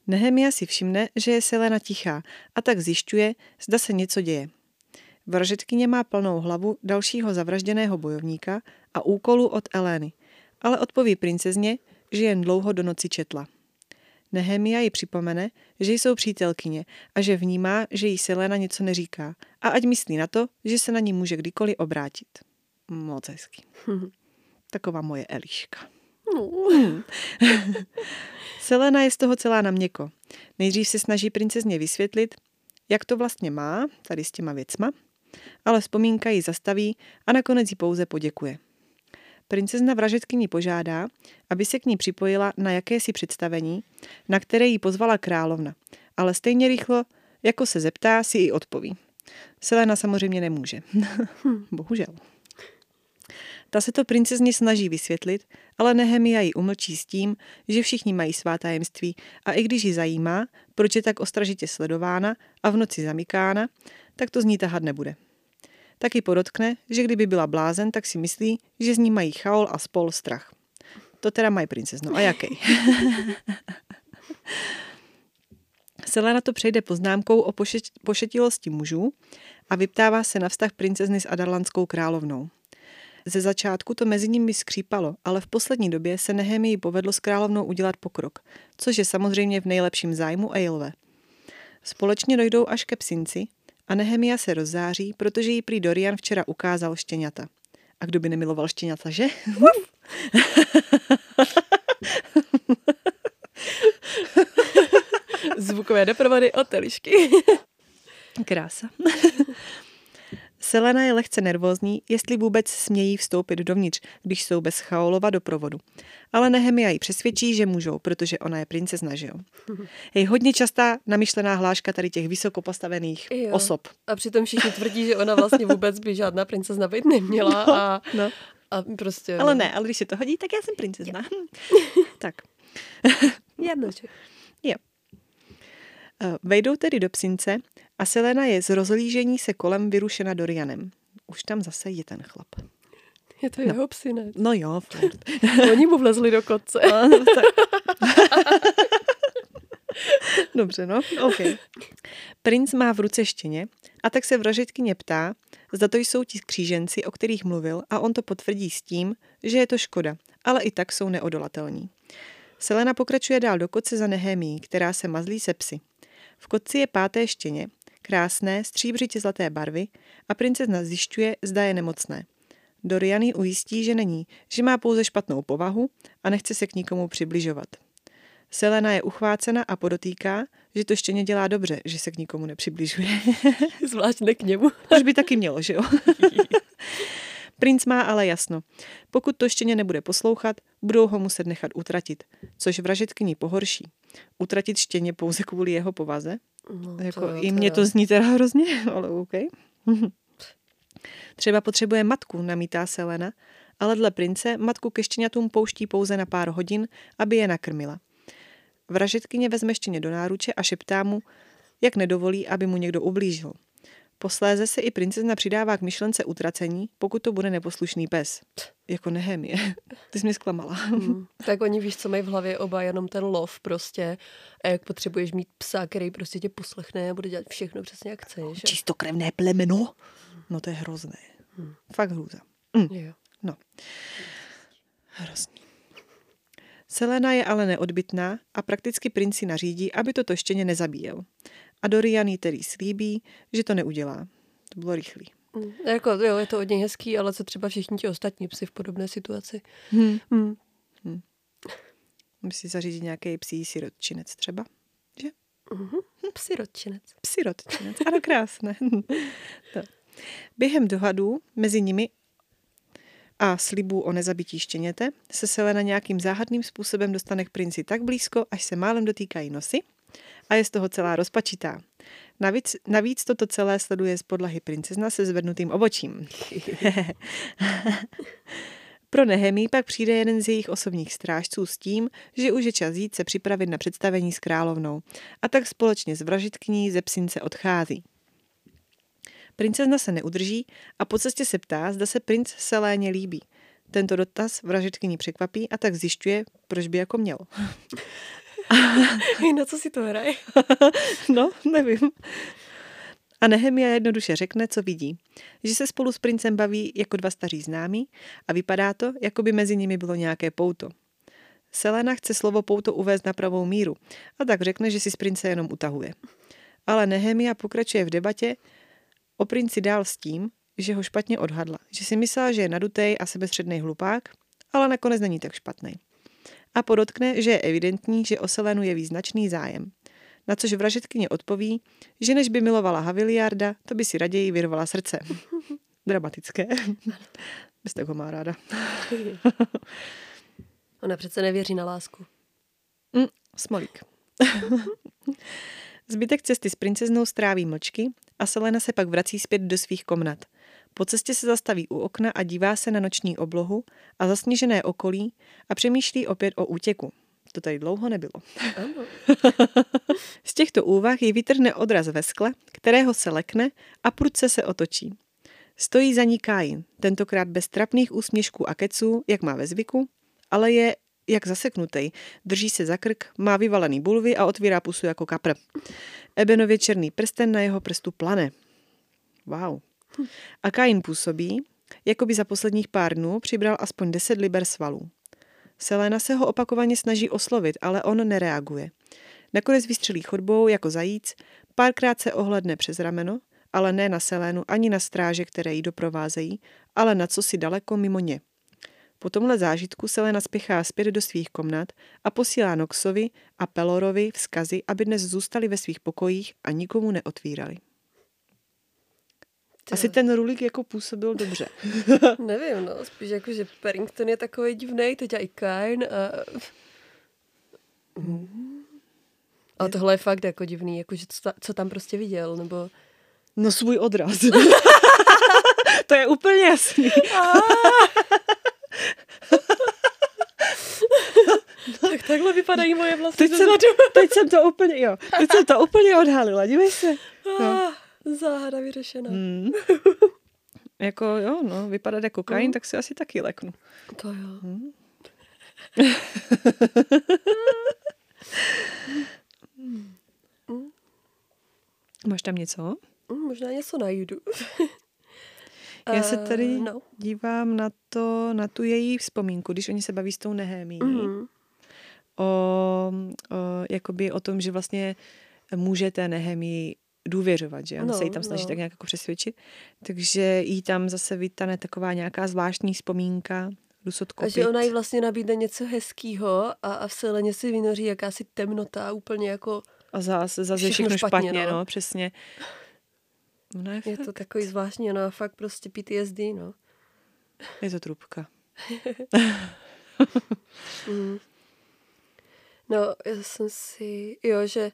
Nehemia si všimne, že je Selena tichá a tak zjišťuje, zda se něco děje. Vražetkyně má plnou hlavu dalšího zavražděného bojovníka a úkolu od Elény, ale odpoví princezně, že jen dlouho do noci četla. Nehemia ji připomene, že jsou přítelkyně a že vnímá, že jí Selena něco neříká a ať myslí na to, že se na ní může kdykoliv obrátit. Moc hezky. Taková moje Eliška. No. <laughs> Selena je z toho celá na měko. Nejdřív se snaží princezně vysvětlit, jak to vlastně má, tady s těma věcma, ale vzpomínka ji zastaví a nakonec jí pouze poděkuje. Princezna vražetkyni požádá, aby se k ní připojila na jakési představení, na které jí pozvala královna, ale stejně rychlo, jako se zeptá, si i odpoví. Selena samozřejmě nemůže. <laughs> Bohužel. Ta se to princezně snaží vysvětlit, ale Nehemia ji umlčí s tím, že všichni mají svá tajemství a i když ji zajímá, proč je tak ostražitě sledována a v noci zamykána, tak to z ní tahat nebude. Taky podotkne, že kdyby byla blázen, tak si myslí, že z ní mají chaol a spol strach. To teda mají princezno. A jaký? Selena <laughs> to přejde poznámkou o pošet, pošetilosti mužů a vyptává se na vztah princezny s Adarlanskou královnou. Ze začátku to mezi nimi skřípalo, ale v poslední době se Nehemii povedlo s královnou udělat pokrok, což je samozřejmě v nejlepším zájmu Eilve. Společně dojdou až ke psinci a Nehemia se rozzáří, protože jí prý Dorian včera ukázal štěňata. A kdo by nemiloval štěňata, že? <laughs> Zvukové doprovody od Elišky. Krása. <laughs> Selena je lehce nervózní, jestli vůbec smějí vstoupit dovnitř, když jsou bez Chaolova doprovodu. Ale Nehemia ji přesvědčí, že můžou, protože ona je princezna, že jo. <laughs> Je hodně častá namyšlená hláška tady těch vysoko postavených Jo. osob. A přitom všichni tvrdí, že ona vlastně vůbec by žádná princezna být neměla a, No. a prostě... Ale ne, ale když se to hodí, tak já jsem princezna. <laughs> tak. Jednoček. Eh, Vejdou tedy do psince a Selena je z rozlížení se kolem vyrušena Dorianem. Už tam zase je ten chlap. Je to jeho psinec. No jo, furt. <laughs> Oni mu vlezli do kotce. No, tak. <laughs> Dobře, no, OK. Princ má v ruce štěně a tak se vražetkyně ptá, zda to jsou ti kříženci, o kterých mluvil a on to potvrdí s tím, že je to škoda, ale i tak jsou neodolatelní. Selena pokračuje dál do koce za Nehemí, která se mazlí se psy. V kotci je páté štěně, krásné, stříbřitě zlaté barvy a princezna zjišťuje, zda je nemocné. Dorian ji ujistí, že není, že má pouze špatnou povahu a nechce se k nikomu přibližovat. Selena je uchvácena a podotýká, že to štěně dělá dobře, že se k nikomu nepřibližuje. <laughs> Zvlášť ne k němu. <laughs> Už by taky mělo, že jo? <laughs> Princ má ale jasno. Pokud to štěně nebude poslouchat, budou ho muset nechat utratit, což vražetkyni pohorší. Utratit štěně pouze kvůli jeho povaze? No, Jako, jo, I mě jo. to zní teda hrozně, <laughs> ale OK. <laughs> Třeba potřebuje matku, namítá Selena, ale dle prince matku ke štěňatům pouští pouze na pár hodin, aby je nakrmila. Vražetkyně vezme štěně do náruče a šeptá mu, jak nedovolí, aby mu někdo ublížil. Posléze se i princezna přidává k myšlence utracení, pokud to bude neposlušný pes. Jako Nehemie. Ty jsi mě zklamala. Hmm. Tak oni víš, co mají v hlavě oba, jenom ten lov prostě. A jak potřebuješ mít psa, který prostě tě poslechne a bude dělat všechno přesně jak chceš. že? Čistokrevné plemeno? No to je hrozné. Fakt hrůza. Jo. No. Hrozný. Selena je ale neodbitná a prakticky princi nařídí, aby toto štěně nezabíjel. A Dorian jí tedy slíbí, že to neudělá. To bylo rychlý. Hmm. Jako, jo, je to od něj hezký, ale co třeba všichni ti ostatní psy v podobné situaci. Hmm. Hmm. Musí si zařídit nějaký psí sirotčinec třeba. Že? Mhm. Psy rodčinec. Sirotčinec. Ano, krásné. <laughs> to. Během dohadů mezi nimi a slibů o nezabití štěněte se Selena nějakým záhadným způsobem dostane k princi tak blízko, až se málem dotýkají nosy a je z toho celá rozpačitá. Navíc, navíc toto celé sleduje z podlahy princezna se zvednutým obočím. <laughs> Pro Nehemí pak přijde jeden z jejich osobních strážců s tím, že už je čas jít se připravit na představení s královnou a tak společně s vražitkyní ze psince odchází. Princezna se neudrží a po cestě se ptá, zda se princ Seléně líbí. Tento dotaz vražitkyni překvapí a tak zjišťuje, proč by jako měl. <laughs> <laughs> Na co si to hraje? <laughs> no, nevím. A Nehemia jednoduše řekne, co vidí. Že se spolu s princem baví jako dva staří známí a vypadá to, jako by mezi nimi bylo nějaké pouto. Selena chce slovo pouto uvést na pravou míru a tak řekne, že si z prince jenom utahuje. Ale Nehemia pokračuje v debatě o princi dál s tím, že ho špatně odhadla, že si myslela, že je nadutej a sebestředný hlupák, ale nakonec není tak špatný. A podotkne, že je evidentní, že o Selenu je význačný zájem. Na což vražetkyně odpoví, že než by milovala Haviliarda, to by si raději vyrvala srdce. <laughs> Dramatické. <laughs> Bez tak ho má ráda. <laughs> Ona přece nevěří na lásku. Mm, smolík. Zbytek cesty s princeznou stráví mlčky a Selena se pak vrací zpět do svých komnat. Po cestě se zastaví u okna a dívá se na noční oblohu a zasněžené okolí a přemýšlí opět o útěku. To tady dlouho nebylo. <laughs> Z těchto úvah ji vytrhne odraz ve skle, kterého se lekne a prudce se otočí. Stojí za ní Kain, tentokrát bez trapných úsměšků a keců, jak má ve zvyku, ale je jak zaseknutej, drží se za krk, má vyvalený bulvy a otvírá pusu jako kapr. Ebenově černý prsten na jeho prstu plane. Wow. A Kain působí, Jakoby za posledních pár dnů přibral aspoň 10 liber svalů. Selena se ho opakovaně snaží oslovit, ale on nereaguje. Nakonec vystřelí chodbou jako zajíc, párkrát se ohledne přes rameno, ale ne na Selénu ani na stráže, které ji doprovázejí, ale na co si daleko mimo ně. Po tomhle zážitku Selena spěchá zpět do svých komnat a posílá Noxovi a Pelorovi vzkazy, aby dnes zůstali ve svých pokojích a nikomu neotvírali. Ty Asi ten rulík jako působil dobře. <laughs> Nevím, no, spíš jako, že Paddington je takový divný, teď i Kine a... A tohle je fakt jako divný, jako, že co, ta- co tam prostě viděl, nebo... No svůj odraz. <laughs> to je úplně jasný. <laughs> Tak takhle vypadají moje vlasy Teď jsem, teď jsem to úplně, jo, teď jsem to úplně odhalila, dívej se. No. Záhada vyřešená. Hmm. <laughs> Jako jo, no, vypadat jako Kain, Mhm. tak si asi taky leknu. To jo. <laughs> <laughs> Máš tam něco? Mm, možná něco najdu. Já se Eh, tady No. dívám na to, na tu její vzpomínku, když oni se baví s tou Nehemí. Mhm. O, o, jakoby o tom, že vlastně může té Nehemii důvěřovat, že on No, se jí tam snaží no. tak nějak jako přesvědčit. Takže jí tam zase vytane taková nějaká zvláštní vzpomínka, A že ona jí vlastně nabídne něco hezkýho a, a v Seleně si vynoří jakási temnota, úplně jako A zase, zase Všechno všechno špatně, špatně, no. no. přesně. Ona je, je to takový zvláštní, ona fakt prostě PTSD, no. je to trubka. <laughs> Mm. No, já jsem si, jo, že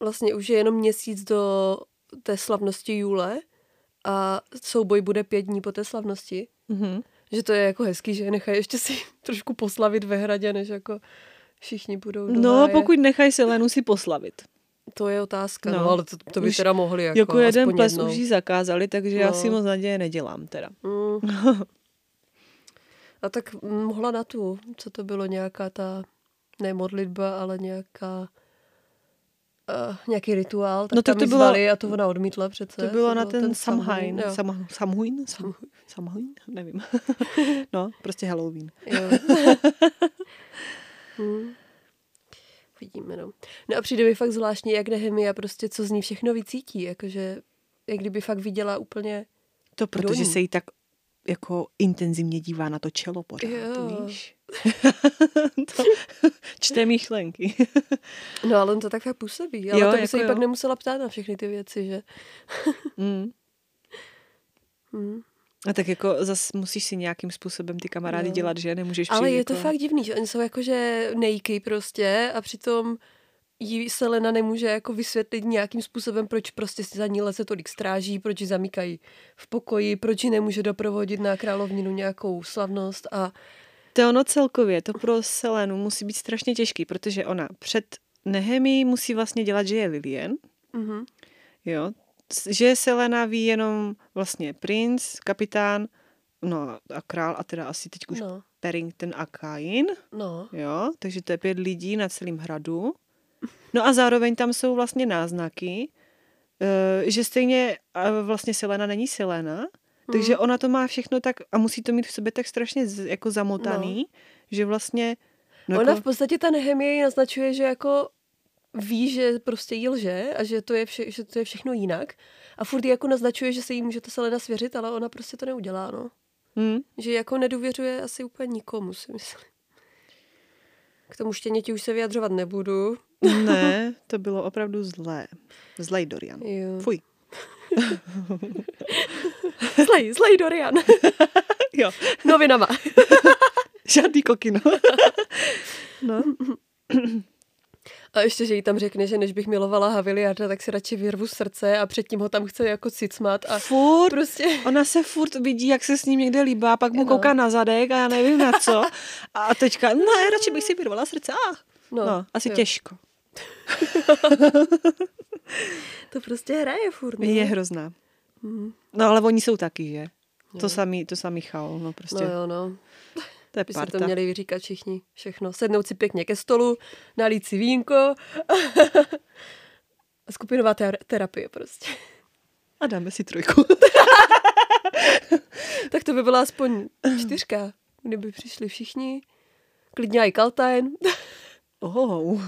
vlastně už je jenom měsíc do té slavnosti Jule a souboj bude pět dní po té slavnosti. Mhm. Že to je jako hezký, že je nechají ještě si <laughs> trošku poslavit ve hradě, než jako všichni budou do No, háje. pokud nechají Selenu si poslavit. To je otázka, No. no, ale to, to by Už teda mohli jako, Jako, jeden ples jednou. už jí zakázali, takže já No. si moc naděje nedělám teda. Mm. <laughs> A tak mohla na tu, co to bylo, nějaká ta, ne modlitba, ale nějaká uh, nějaký rituál, tak No tak tam to to bylo- zvali a to ona odmítla přece. To bylo na byl ten Samhain. jo. Sam, Samhain? Sam, Samhain? Nevím. <laughs> no, prostě Halloween. Jo. <laughs> hmm. Vidíme, no. No a přijde mi fakt zvláštní, jak Nehemia prostě, co z ní všechno vycítí, jakože, jak kdyby fakt viděla úplně, To protože se jí tak jako intenzivně dívá na to čelo pořád, Jo. víš? <laughs> to čte myšlenky. no ale on to tak fakt působí, ale Jo, to by jako se jí pak nemusela ptát na všechny ty věci, že? <laughs> mm. Hmm. A tak jako zas musíš si nějakým způsobem ty kamarády Jo. dělat, že nemůžeš Ale přijít je to jako... fakt divný, že oni jsou jakože nejky prostě a přitom jí Selena nemůže jako vysvětlit nějakým způsobem, proč prostě si za ní leze tolik stráží, proč ji zamykají v pokoji, proč ji nemůže doprovodit na královninu nějakou slavnost a To ono celkově, to pro Selenu musí být strašně těžký, protože ona před Nehemí musí vlastně dělat, že je Vivien, mhm. jo, že Selena ví jenom vlastně princ, kapitán, no a král a teda asi teď už no, Paddington a Kain, no, jo, takže to je pět lidí na celém hradu. No a zároveň tam jsou vlastně náznaky, eh, že stejně vlastně Selena není Selena, takže Mhm. ona to má všechno tak a musí to mít v sobě tak strašně z, jako zamotaný, že vlastně no Ona jako, v podstatě ta Nehemie jí naznačuje, že jako ví, že prostě jí lže a že to je, vše, že to je všechno jinak. A furt jí jako naznačuje, že se jí může ta Selena svěřit, ale ona prostě to neudělá, no. hm, Že jako nedůvěřuje asi úplně nikomu, si myslím. K tomu štěněti už se vyjadřovat nebudu. ne, <laughs> to bylo opravdu zlé. Zlej Dorian. Jo. Fuj. <laughs> Zlej, zlej Dorian. <laughs> Jo, Novinama. <laughs> žádný kokino. no. A ještě, že jí tam řekne, že než bych milovala Haviliarda, tak si radši vyrvu srdce a předtím ho tam chce jako cicmat a Furt prostě... Ona se furt vidí, jak se s ním někde líbá, pak mu No. kouká na zadek a já nevím na co. A teďka, no radši bych si vyrvala srdce. Ah. No, no, asi jo. těžko. <laughs> To prostě hraje furt. No. Je hrozná. Mhm. No ale oni jsou taky, že? To samý, to samý chaol, no prostě. No jo, no. to je By si parta. to měli vyříkat všichni. Všechno. Sednout si pěkně ke stolu, nalít si vínko <laughs> a skupinová ter- terapie prostě. A dáme si trojku. <laughs> tak to by byla aspoň čtyřka, kdyby přišli všichni. Klidně i Kaltajn. <laughs> Oh.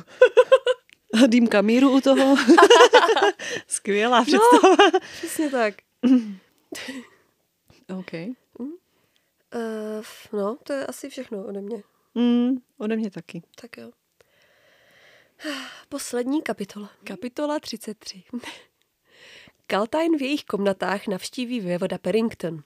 Dýmka míru u toho. Skvělá představa. No, přesně tak. <laughs> OK. Uh, no, to je asi všechno ode mě. Mm, ode mě taky. Tak jo. <sighs> Poslední kapitola. Kapitola 33. <laughs> Kaltajn v jejich komnatách navštíví vévoda Perrington.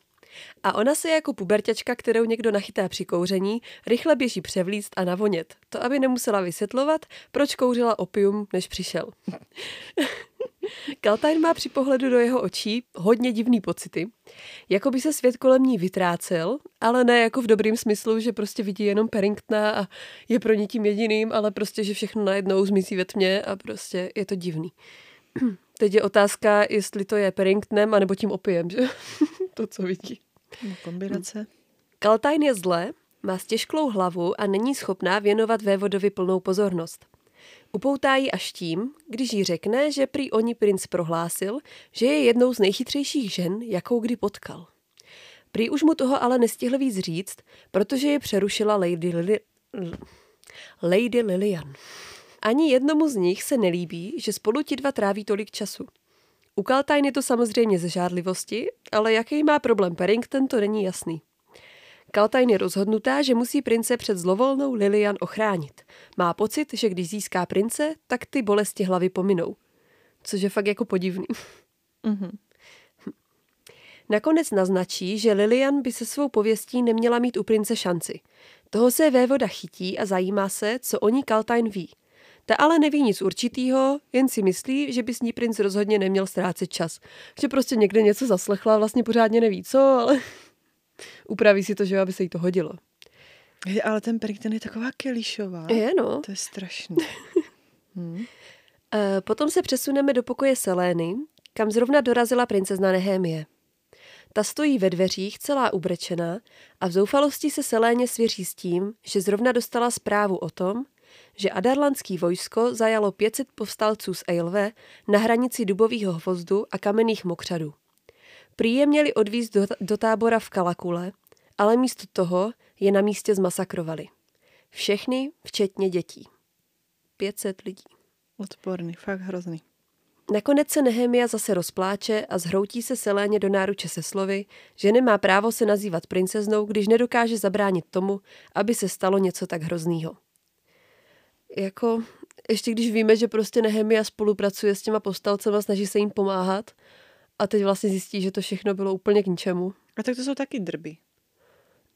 A ona se jako puberťačka, kterou někdo nachytá při kouření, rychle běží převlíct a navonět. To, aby nemusela vysvětlovat, proč kouřila opium, než přišel. <laughs> Kaltajn má při pohledu do jeho očí hodně divný pocity. Jako by se svět kolem ní vytrácel, ale ne jako v dobrým smyslu, že prostě vidí jenom Perringtona a je pro ní tím jediným, ale prostě, že všechno najednou zmizí ve tmě a prostě je to divný. <clears throat> Teď je otázka, jestli to je Perringtonem, anebo tím opiem, že? <laughs> to, co vidí. No, kombinace. Kaltajn je zle, má stěžklou hlavu a není schopná věnovat vévodovi plnou pozornost. Upoutá ji až tím, když jí řekne, že prý oni princ prohlásil, že je jednou z nejchytřejších žen, jakou kdy potkal. Prý už mu toho ale nestihl víc říct, protože je přerušila Lady, Lili... Lady Lilian. Ani jednomu z nich se nelíbí, že spolu ti dva tráví tolik času. U Kaltajn je to samozřejmě ze žádlivosti, ale jaký má problém Perrington, to není jasný. Kaltajn je rozhodnutá, že musí prince před zlovolnou Lilian ochránit. Má pocit, že když získá prince, tak ty bolesti hlavy pominou. Což je fakt jako podivný. Mm-hmm. Nakonec naznačí, že Lilian by se svou pověstí neměla mít u prince šanci. Toho se vévoda chytí a zajímá se, co o ní Kaltajn ví. Ta ale neví nic určitýho, jen si myslí, že by s ní princ rozhodně neměl ztrácet čas. Že prostě někde něco zaslechla, vlastně pořádně neví co, ale <laughs> upraví si to, že aby se jí to hodilo. Je, ale ten Perrington je taková kelíšová. Je, no. To je strašný. <laughs> Hmm. E, potom se přesuneme do pokoje Selény, kam zrovna dorazila princezna Nehemie. Ta stojí ve dveřích, celá ubrečená a v zoufalosti se Seléně svěří s tím, že zrovna dostala zprávu o tom, že adarlandský vojsko zajalo 500 povstalců z Eilve na hranici dubových hvozdu a kamenných mokřadů. Prý je měli odvízt do, do tábora v Kalakule, ale místo toho je na místě zmasakrovali. Všechny, včetně dětí. 500 lidí. Odporný, fakt hrozný. Nakonec se Nehemia zase rozpláče a zhroutí se Seléně do náruče se slovy, že nemá právo se nazývat princeznou, když nedokáže zabránit tomu, aby se stalo něco tak hroznýho. Jako, ještě když víme, že prostě Nehemia spolupracuje s těma povstalcema, snaží se jim pomáhat a teď vlastně zjistí, že to všechno bylo úplně k ničemu. A tak to jsou taky drby.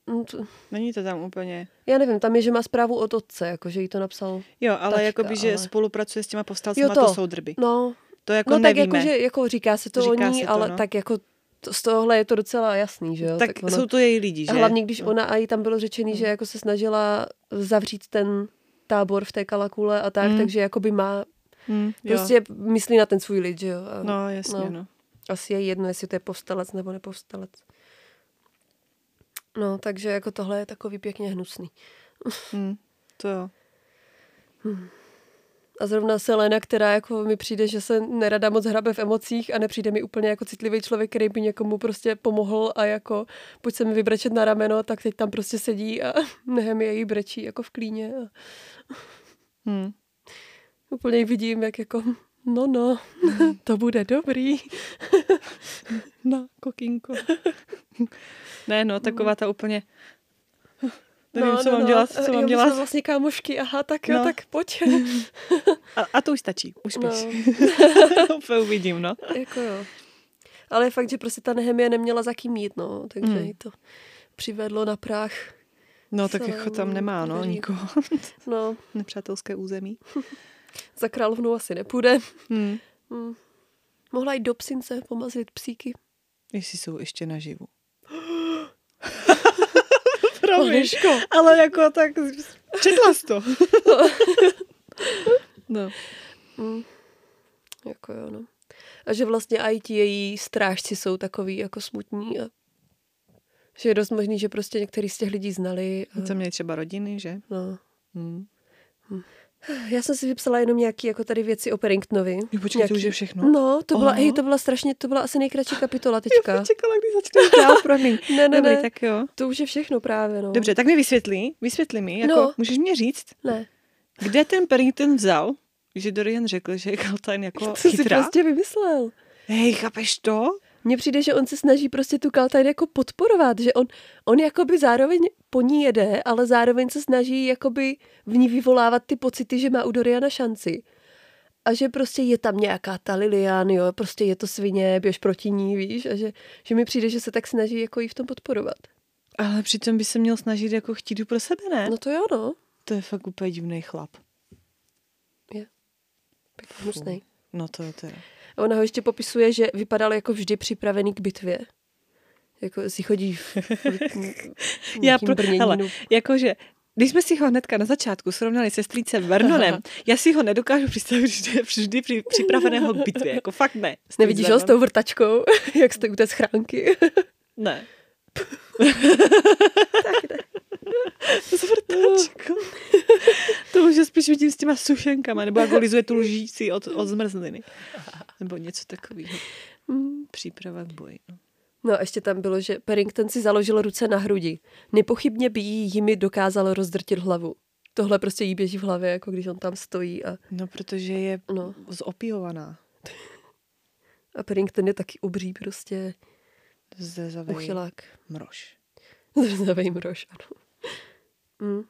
No to, Není to tam úplně... já nevím, tam je, že má zprávu od otce, jako že jí to napsal. Jo, ale Tačka, jakoby, že ale- spolupracuje s těma povstalcima, Jo, to. to. jsou drby. No, To jako no tak nevíme. jako, že jako říká se to Říká o ní, to, ale no. tak jako to, z tohohle je to docela jasný, že jo? tak, ona, jsou to její lidi, že? hlavně, když no. ona a jí tam bylo řečený, že jako se snažila zavřít ten tábor v té kalakule a tak, Mm. takže jakoby má, Hmm, jo. prostě myslí na ten svůj lid, že jo? A No, jasně, no. no. Asi je jedno, jestli to je povstalec nebo nepovstalec. No, takže jako tohle je takový pěkně hnusný. Hmm, to jo. A zrovna Selena, která jako mi přijde, že se nerada moc hrabe v emocích a nepřijde mi úplně jako citlivý člověk, který by někomu prostě pomohl a jako pojď se mi vybrečet na rameno, tak teď tam prostě sedí a <laughs> nehem její brečí jako v klíně. A <laughs> Hmm. úplně vidím, jak jako no no, <laughs> to bude dobrý. No, kokinko. ne, no, taková ta úplně... Nevím, no, co mám dělat, co jo, mám my dělat. jsme vlastně kámošky, aha, tak jo, No. tak pojď. <laughs> A, a to už stačí, už No. spíš. <laughs> Úplně uvidím, no. jako jo. Ale je fakt, že prostě ta Nehemie neměla za kým jít, no, takže Hmm. jí to přivedlo na prach. No, tak jako tam nemá, no, nikoho. <laughs> No, Nepřátelské území. za královnou asi nepůjde. Hmm. Hmm. Mohla jít do psince, pomazlit psíky. Jestli jsou ještě naživu. <gasps> Aneško. ale jako tak četla jsi to. <laughs> no. Hmm. Jako jo, no. A že vlastně i ti její strážci jsou takový jako smutní a že je dost možný, že prostě některý z těch lidí znali. A, To měli třeba rodiny, že? no. Hmm. Já jsem si vypsala jenom nějaké jako tady věci o Paddingtonovi. Jo, počkej, Nějaký- to už je všechno? No, to byla, hej, to byla strašně, to byla asi nejkratší kapitola Já teďka. jsem <laughs> čekala, kdy začneš dál, <laughs> promiň. Ne, ne, Dobrý, ne. tak jo. To už je všechno právě, no. Dobře, tak mi vysvětlí, vysvětli mi, jako, No. můžeš mě říct, Ne, kde ten Paddington vzal, že Dorian řekl, že je Kaltain jako <laughs> si chytrá? prostě vymyslel. Hej, chápeš to? Mně přijde, že on se snaží prostě tu Kaltajn jako podporovat, že on, on jakoby zároveň po ní jede, ale zároveň se snaží jakoby v ní vyvolávat ty pocity, že má u Doriana šanci. A že prostě je tam nějaká ta Lilian, jo, prostě je to svině, běž proti ní, víš, a že, že mi přijde, že se tak snaží jako jí v tom podporovat. Ale přitom by se měl snažit jako chtít pro sebe, ne? No to jo, no. To je fakt úplně divný chlap. Pěkně hnusnej. No to je teda. A ona ho ještě popisuje, že vypadal jako vždy připravený k bitvě. Jako si chodí v, <laughs> v Já pro, hele, jakože, když jsme si ho hnedka na začátku srovnali se strýcem Vernonem, já si ho nedokážu představit, že je vždy při, připraveného k bitvě. Jako fakt ne. Strýc Nevidíš ho s tou vrtačkou, <laughs> jak jste u té schránky? Ne. <laughs> tak ne. <laughs> S vrtačkou. <laughs> to už je spíš vidím s těma sušenkama, nebo jako lizuje tu lžíci od, od zmrzliny. Nebo něco takového. Mm. Příprava k boji. No. No a ještě tam bylo, že Paddington si založil ruce na hrudi. Nepochybně by jí jimi dokázal rozdrtit hlavu. Tohle prostě jí běží v hlavě, jako když on tam stojí a, no, protože je No. zopijovaná. a Paddington je taky obří prostě Zezavej uchylák. mrož. Zrzavej mrož, ano. Mm,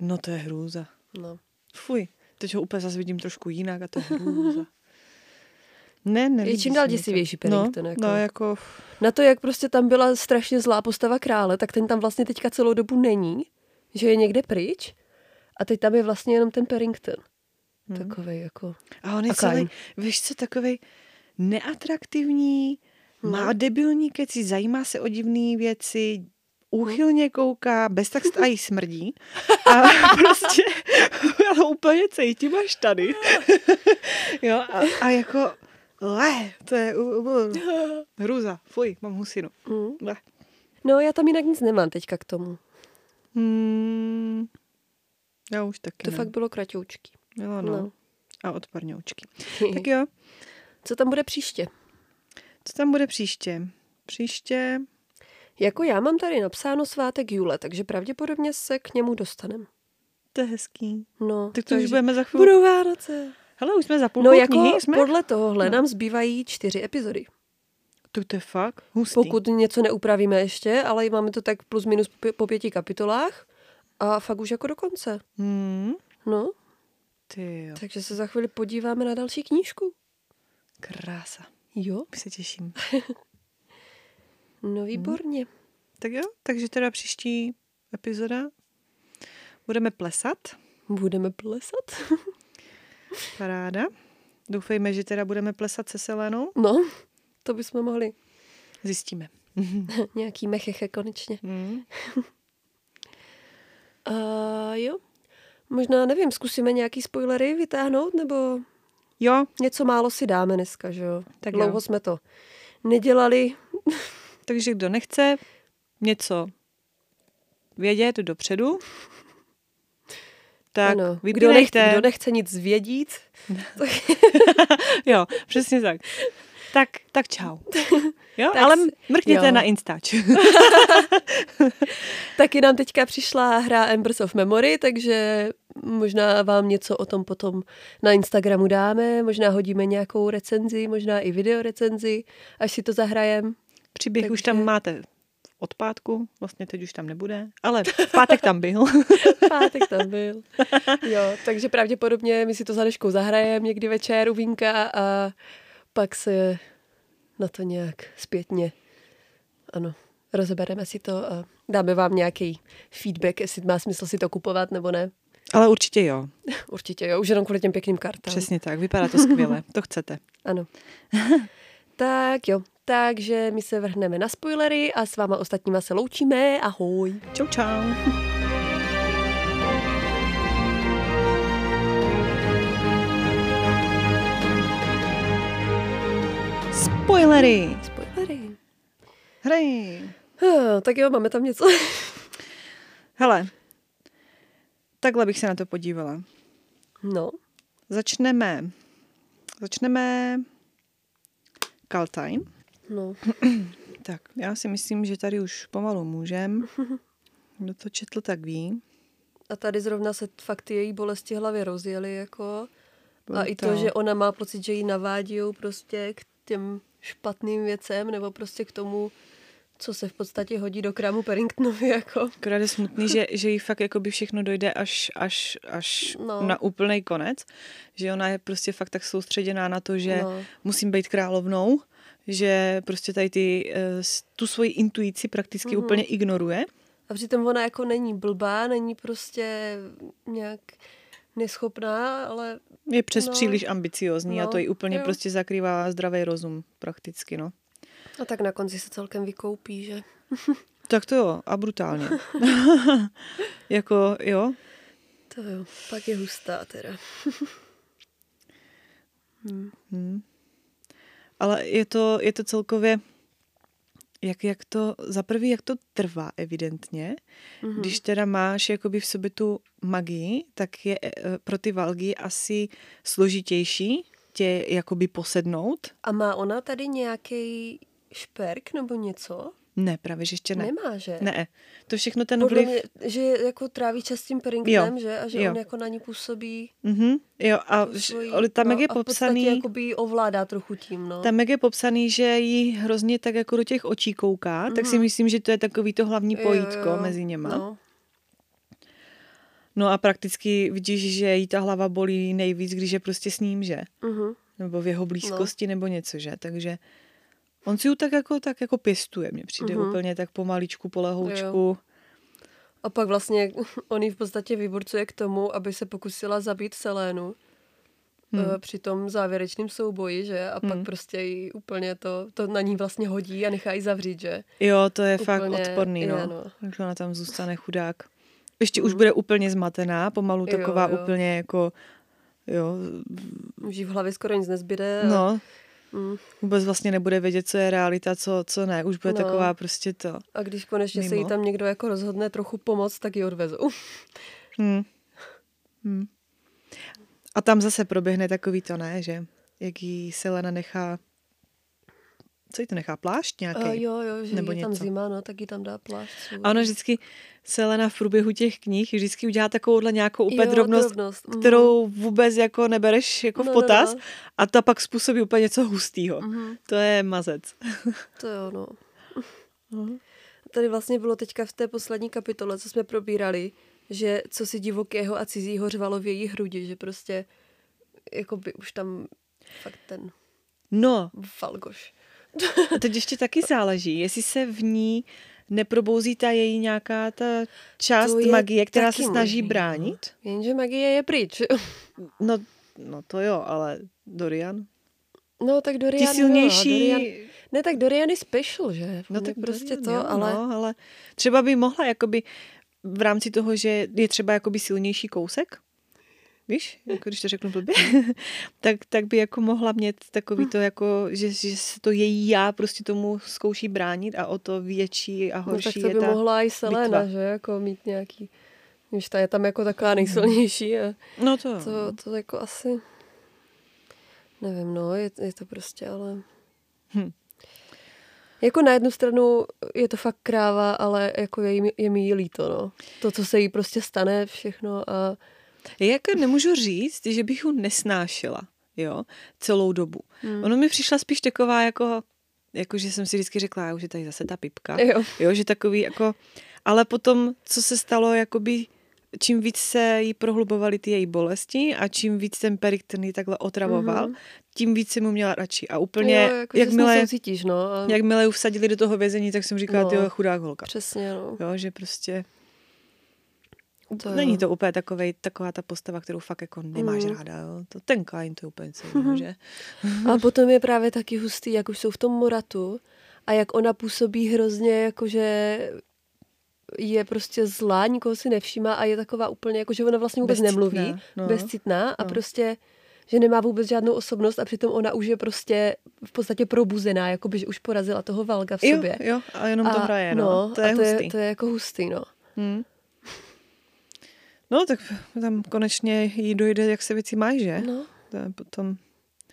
No to je hrůza. no. Fuj, teď ho úplně zase vidím trošku jinak a to je <laughs> hrůza. Ne, ne. Je čím dál děsivější Paddington, No, jako. no, jako... Na to, jak prostě tam byla strašně zlá postava krále, tak ten tam vlastně teďka celou dobu není, že je někde pryč a teď tam je vlastně jenom ten Paddington. Hmm. Takový jako... A on je A celý, víš co, takový neatraktivní, No. má debilní keci, zajímá se o divné věci, úchylně kouká, bez tak <laughs> a jí smrdí. A <laughs> prostě <laughs> já to úplně cítím až tady. jo, a, a jako, le, to je u, u, hrůza, fuj, mám husinu. Mm. Le. No, já tam jinak nic nemám teďka k tomu. Hmm, já už taky To ne. fakt bylo kratoučky. Bylo, no. No. A odparňoučky. Tak jo, Co tam bude příště? co tam bude příště? Příště Jako já mám tady napsáno svátek Jule, takže pravděpodobně se k němu dostanem. To je hezký. No, Tak to už takže- budeme za chvíli. Budou Vánoce. Hele, už jsme za půlkou No jako knihy, jsme? podle tohohle No. nám zbývají čtyři epizody. To, to je fakt hustý. Pokud něco neupravíme ještě, ale máme to tak plus minus po pěti kapitolách a fakt už jako do konce. Hmm, No, ty jo, takže se za chvíli podíváme na další knížku. krása. Jo, Už se těším. <laughs> no výborně. Tak jo, takže teda příští epizoda budeme plesat. Budeme plesat. <laughs> Paráda. Doufejme, že teda budeme plesat se Selenou. No, to bychom mohli. Zjistíme. <laughs> Nějaký mecheche konečně. Hmm. <laughs> A jo, možná, nevím, zkusíme nějaký spoilery vytáhnout, nebo Jo, něco málo si dáme dneska, že jo? Tak Dlouho jo. jsme to nedělali. Takže kdo nechce něco vědět dopředu, tak ano, kdo, nechce, kdo nechce nic vědět, <laughs> tak, <laughs> Jo, přesně tak. Tak, tak čau. <laughs> Jo, Tak ale mrkněte jo. na Instač. taky nám teďka přišla hra Embers of Memory, takže možná vám něco o tom potom na Instagramu dáme, možná hodíme nějakou recenzi, možná i video recenzi, až si to zahrajem. Příběh už Takže- tam máte od pátku, vlastně teď už tam nebude, ale v pátek tam byl. <laughs> Pátek tam byl. Jo, takže pravděpodobně my si to za Deškou zahrajeme někdy večer u vínka a pak se na to nějak zpětně, ano, rozebereme si to a dáme vám nějaký feedback, jestli má smysl si to kupovat nebo ne. Ale určitě jo, Určitě jo, už jenom kvůli těm pěkným kartám. přesně tak, vypadá to skvěle, to chcete. Ano. <laughs> tak jo, takže my se vrhneme na spoilery a s váma ostatníma se loučíme. Ahoj. Čau, čau. Spoilery. Spoilery. Hrej. Tak jo, máme tam něco. <laughs> Hele, takhle bych se na to podívala. No, Začneme, začneme Kaltajn. no. <clears throat> Tak, já si myslím, že tady už pomalu můžem. <laughs> Kdo to četl, tak ví. A tady zrovna se fakt ty její bolesti hlavy rozjely, jako. A i to, že ona má pocit, že ji navádějí prostě k těm špatným věcem, nebo prostě k tomu, co se v podstatě hodí do krámu Paddingtonovi, <laughs> jako. Akorát je smutný, že, že jí fakt jakoby všechno dojde až, až, až No. no. na úplný konec. Že ona je prostě fakt tak soustředěná na to, že No. no. musím být královnou, že prostě tady ty, eh, tu svoji intuici prakticky Mhm. mm-hmm. úplně ignoruje. A přitom ona jako není blbá, není prostě nějak neschopná, ale Je přes No. no. příliš ambiciozní no. a No, to jí úplně jo. jo. prostě zakrývá zdravý rozum prakticky, no. A tak na konci se celkem vykoupí, že? <laughs> Tak to jo, a brutálně. <laughs> jako, jo, To jo, pak je hustá teda. <laughs> Hmm. Ale je to, je to celkově, jak, jak to, za prvý, jak to trvá evidentně. Mhm. Mm-hmm. Když teda máš jakoby v sobě tu magii, tak je eh, pro ty valgy asi složitější tě jakoby posednout. A má ona tady nějaký šperk nebo něco? Ne, právě, že ještě ne. Nemá, že? Ne, to všechno ten Podle vliv... mě, že jako tráví čas s tím Paddingtonem, Jo, že? A že jo. on jako na ní působí Mhm, jo, a ž- svoji- ale tam, jak je a v podstatě popsaný... jakoby ji ovládá trochu tím, no. Tam, jak je popsaný, že jí hrozně tak jako do těch očí kouká, tak si Mhm. myslím, že to je takový to hlavní Jo, pojítko jo, jo. mezi něma. No. No a prakticky vidíš, že jí ta hlava bolí nejvíc, když je prostě s ním, že? Mhm. Nebo v jeho blízkosti, no. nebo něco, že? Takže on si ju tak jako, tak jako pěstuje, mně přijde Mhm. mm-hmm. úplně tak pomaličku, polehoučku. Jo. A pak vlastně <laughs> on ji v podstatě vyburcuje k tomu, aby se pokusila zabít Selénu Hmm. hmm. při tom závěrečném souboji, že? A pak Hmm. prostě jí úplně to, to na ní vlastně hodí a nechá ji zavřít, že? Jo, to je Úplně fakt odporný, je, no. no. Takže ona tam zůstane chudák. Ještě už Mhm. bude úplně zmatená, pomalu Jo, taková jo. úplně jako, jo, Už v hlavě skoro nic nezbyde. a- no, Mm. vůbec vlastně nebude vědět, co je realita, co, co ne. Už bude No. taková prostě to. A když konečně se jí Mimo. tam někdo jako rozhodne trochu pomoct, tak ji odvezou. <laughs> Hmm. Hmm. A tam zase proběhne takový to, ne, že jak jí Selena nechá, co jí to nechá, plášť nějaký? A jo, jo, že Nebo je tam něco. zima, no, tak jí tam dá plášť. svůj. A ona vždycky, Selena v průběhu těch knih vždycky udělá takovouhle nějakou úplně Jo, drobnost, drobnost, mhm. kterou vůbec jako nebereš jako v No, no, potaz no. a ta pak způsobí úplně něco hustýho. Mhm. To je mazec. <laughs> To jo, no. Mhm. Tady vlastně bylo teďka v té poslední kapitole, co jsme probírali, že co si divokého a cizího řvalo v její hrudi, že prostě jako by už tam fakt ten No, falgoš. A teď ještě taky záleží, jestli se v ní neprobouzí ta její nějaká ta část magie, která se snaží možný, bránit. No. Jenže magie je pryč. <laughs> No, no to jo, ale Dorian. No tak Dorian, Ti silnější... Jo, Dorian, ne, tak Dorian je special, že? No tak prostě Dorian, to, jo, ale... No, ale třeba by mohla jakoby v rámci toho, že je třeba jakoby silnější kousek, víš, jako když to řeknu blbě, <laughs> tak, tak by jako mohla mít takový to jako, že, že se to její já prostě tomu zkouší bránit a o to větší a No horší tak to je by ta... mohla i Selena, bitva. že? Jako mít nějaký... Víš, ta je tam jako taková nejsilnější a No to, to, no. to jako asi... Nevím, no, je, je to prostě, ale... Hm. Jako na jednu stranu je to fakt kráva, ale jako je, je mi jí líto, no. To, co se jí prostě stane, všechno a... Jako nemůžu říct, že bych ho nesnášela, jo, celou dobu. Hmm. Ono mi přišla spíš taková jako, jako že jsem si vždycky řekla, už je tady zase ta pipka. Jo. Jo, že takový jako, ale potom, co se stalo, jakoby, čím víc se jí prohlubovaly ty její bolesti a čím víc ten Perikton ji takhle otravoval, Mhm. tím víc jsem mu měla radši. A úplně, jo, jako, jakmile, soucítíš, no. A... jakmile ji vsadili do toho vězení, tak jsem říkala, No. ty jo, chudá holka. Přesně, no. Jo, že prostě To není jo. to úplně takovej, taková ta postava, kterou fakt jako nemáš Mhm. ráda. Jo. To, ten Kain to je úplně celý, že? A potom je právě taky hustý, jak už jsou v tom moratu a jak ona působí hrozně, jakože je prostě zlá, nikoho si nevšímá a je taková úplně, jako že ona vlastně vůbec Bezcitná, nemluví, no. bezcitná a No. prostě že nemá vůbec žádnou osobnost a přitom ona už je prostě v podstatě probuzená, jakoby, že už porazila toho Valga v Jo, sobě. jo, a jenom to a, hraje, no. To je a to hustý. je, to je jako hustý, no. Hmm. No, tak tam konečně jí dojde, jak se věci mají, že? No, To je potom...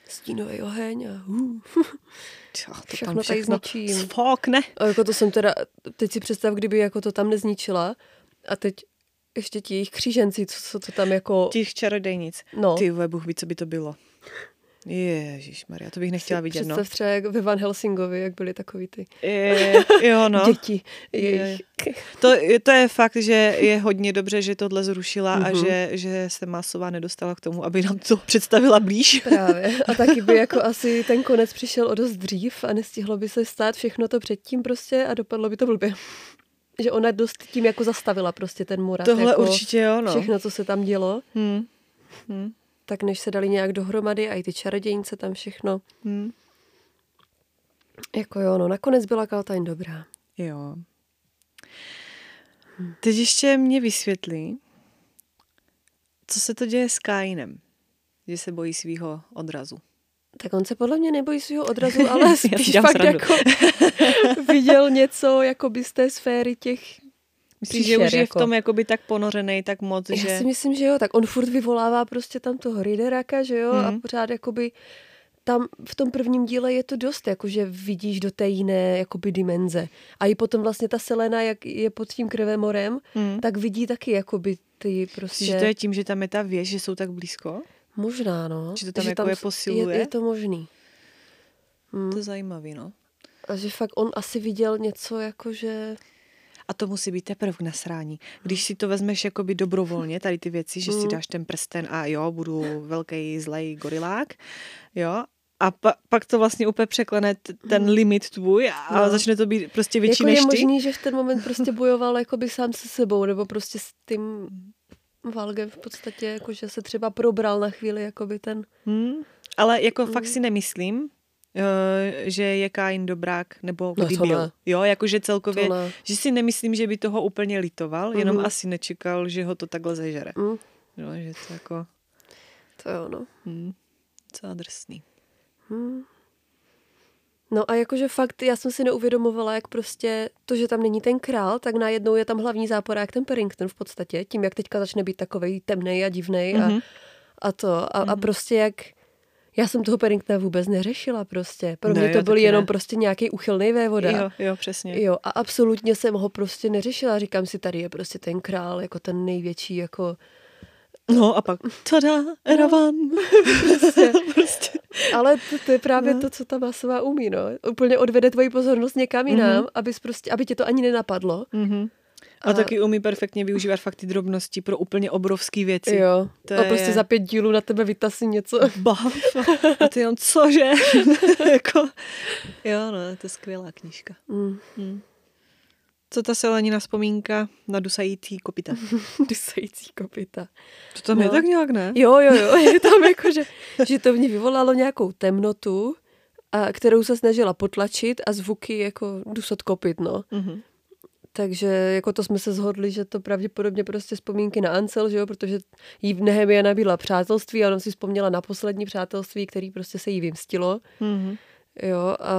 stínový oheň a uh. <laughs> Čo, to Všechno tam tady všechno zničím. sfokne. A jako to jsem teda, teď si představ, kdyby jako to tam nezničila a teď ještě ti jejich kříženci, co, co to tam jako... Těch čarodejnic. No. Ty Bůh ví, co by to bylo. Ježíš Maria, to bych nechtěla vidět, no. Představ třeba jak ve Van Helsingovi, jak byly takový ty Je, jo, no. <laughs> děti. Je, Jejich. To, je- to je fakt, že je hodně dobře, že tohle zrušila a Mhm. že, že se Masová nedostala k tomu, aby nám to představila blíž. Právě. A <laughs> taky by jako asi ten konec přišel o dost dřív a nestihlo by se stát všechno to předtím prostě a dopadlo by to blbě. Že ona dost tím jako zastavila prostě ten murat. Tohle jako určitě jo, no. Všechno, co se tam dělo, Hmm. Hmm. Tak než se dali nějak dohromady a i ty čarodějnice tam všechno. Hmm. Jako jo, no nakonec byla Kaltain dobrá. Jo. Teď ještě mě vysvětlí, co se to děje s Kainem, že se bojí svého odrazu. Tak on se podle mě nebojí svého odrazu, <laughs> ale spíš fakt srandu. jako <laughs> viděl něco jako by z té sféry těch Myslíš, že už je v jako. tom jakoby tak ponořený, tak moc, Já že... si myslím, že jo, tak on furt vyvolává prostě tam toho Rideraka, že jo, Mhm. a pořád jakoby tam v tom prvním díle je to dost, jakože vidíš do té jiné jakoby dimenze. A i potom vlastně ta Selena, jak je pod tím krvemorem, Hmm. tak vidí taky jakoby ty prostě... Že to je tím, že tam je ta věž, že jsou tak blízko? Možná, no. Že to tam jako je s- posiluje? Je, je to možný. Hmm. To je zajímavý, no. A že fakt on asi viděl něco jakože... A to musí být teprve na srání. Když si to vezmeš jakoby dobrovolně, tady ty věci, že si Mm. dáš ten prsten a jo, budu velký zlej gorilák, jo, a pa, pak to vlastně úplně překlene ten limit tvůj a No. začne to být prostě větší jako než je ty. možný, že v ten moment <laughs> prostě bojoval jakoby sám se sebou, nebo prostě s tím Valgem v podstatě, jakože se třeba probral na chvíli jakoby ten... Hmm. Ale jako fakt Mm. si nemyslím, že je Kain dobrák, nebo No kdy byl. ne. Jo, jakože celkově, že si nemyslím, že by toho úplně litoval, jenom Mhm. asi nečekal, že ho to takhle zežere. Mm, Jo, že to jako, to jo, no. hm, docela drsný. Hmm. No a jakože fakt, já jsem si neuvědomovala, jak prostě to, že tam není ten král, tak najednou je tam hlavní záporák ten Perrington v podstatě, tím, jak teďka začne být takovej temnej a divnej a, Mhm. a to. A, a Mhm. prostě jak... Já jsem toho Perringtona vůbec neřešila prostě. Pro mě to já byl jenom ne. prostě nějaký uchylný vévoda. Jo, jo, přesně. Jo, a absolutně jsem ho prostě neřešila. Říkám si, tady je prostě ten král, jako ten největší, jako... No a pak, tada, Eravan. <laughs> Prostě. <laughs> prostě. Ale to, to je právě No. to, co ta masová umí, no. Úplně odvede tvoji pozornost někam jinam, Mhm. abys prostě, aby tě to ani nenapadlo. Mhm. A, taky umí perfektně využívat fakt ty drobnosti pro úplně obrovské věci. Jo. To a je- prostě za pět dílů na tebe vytasí něco. <laughs> Bav. A ty jenom, cože? <laughs> jako, jo, no, to je skvělá knížka. Mm. Hm. Co ta selenina vzpomínka na dusající kopita? <laughs> Dusající kopita. To tam No. je tak nějak, ne? Jo, jo, jo. Je tam jako, že, že to v ní vyvolalo nějakou temnotu, a kterou se snažila potlačit a zvuky jako dusat kopit, no. Mhm. Takže jako to jsme se shodli, že to pravděpodobně prostě vzpomínky na Ancel, že jo, protože jí v Nehemia nabídla přátelství a ona si vzpomněla na poslední přátelství, který prostě se jí vymstilo. Mhm. Jo, a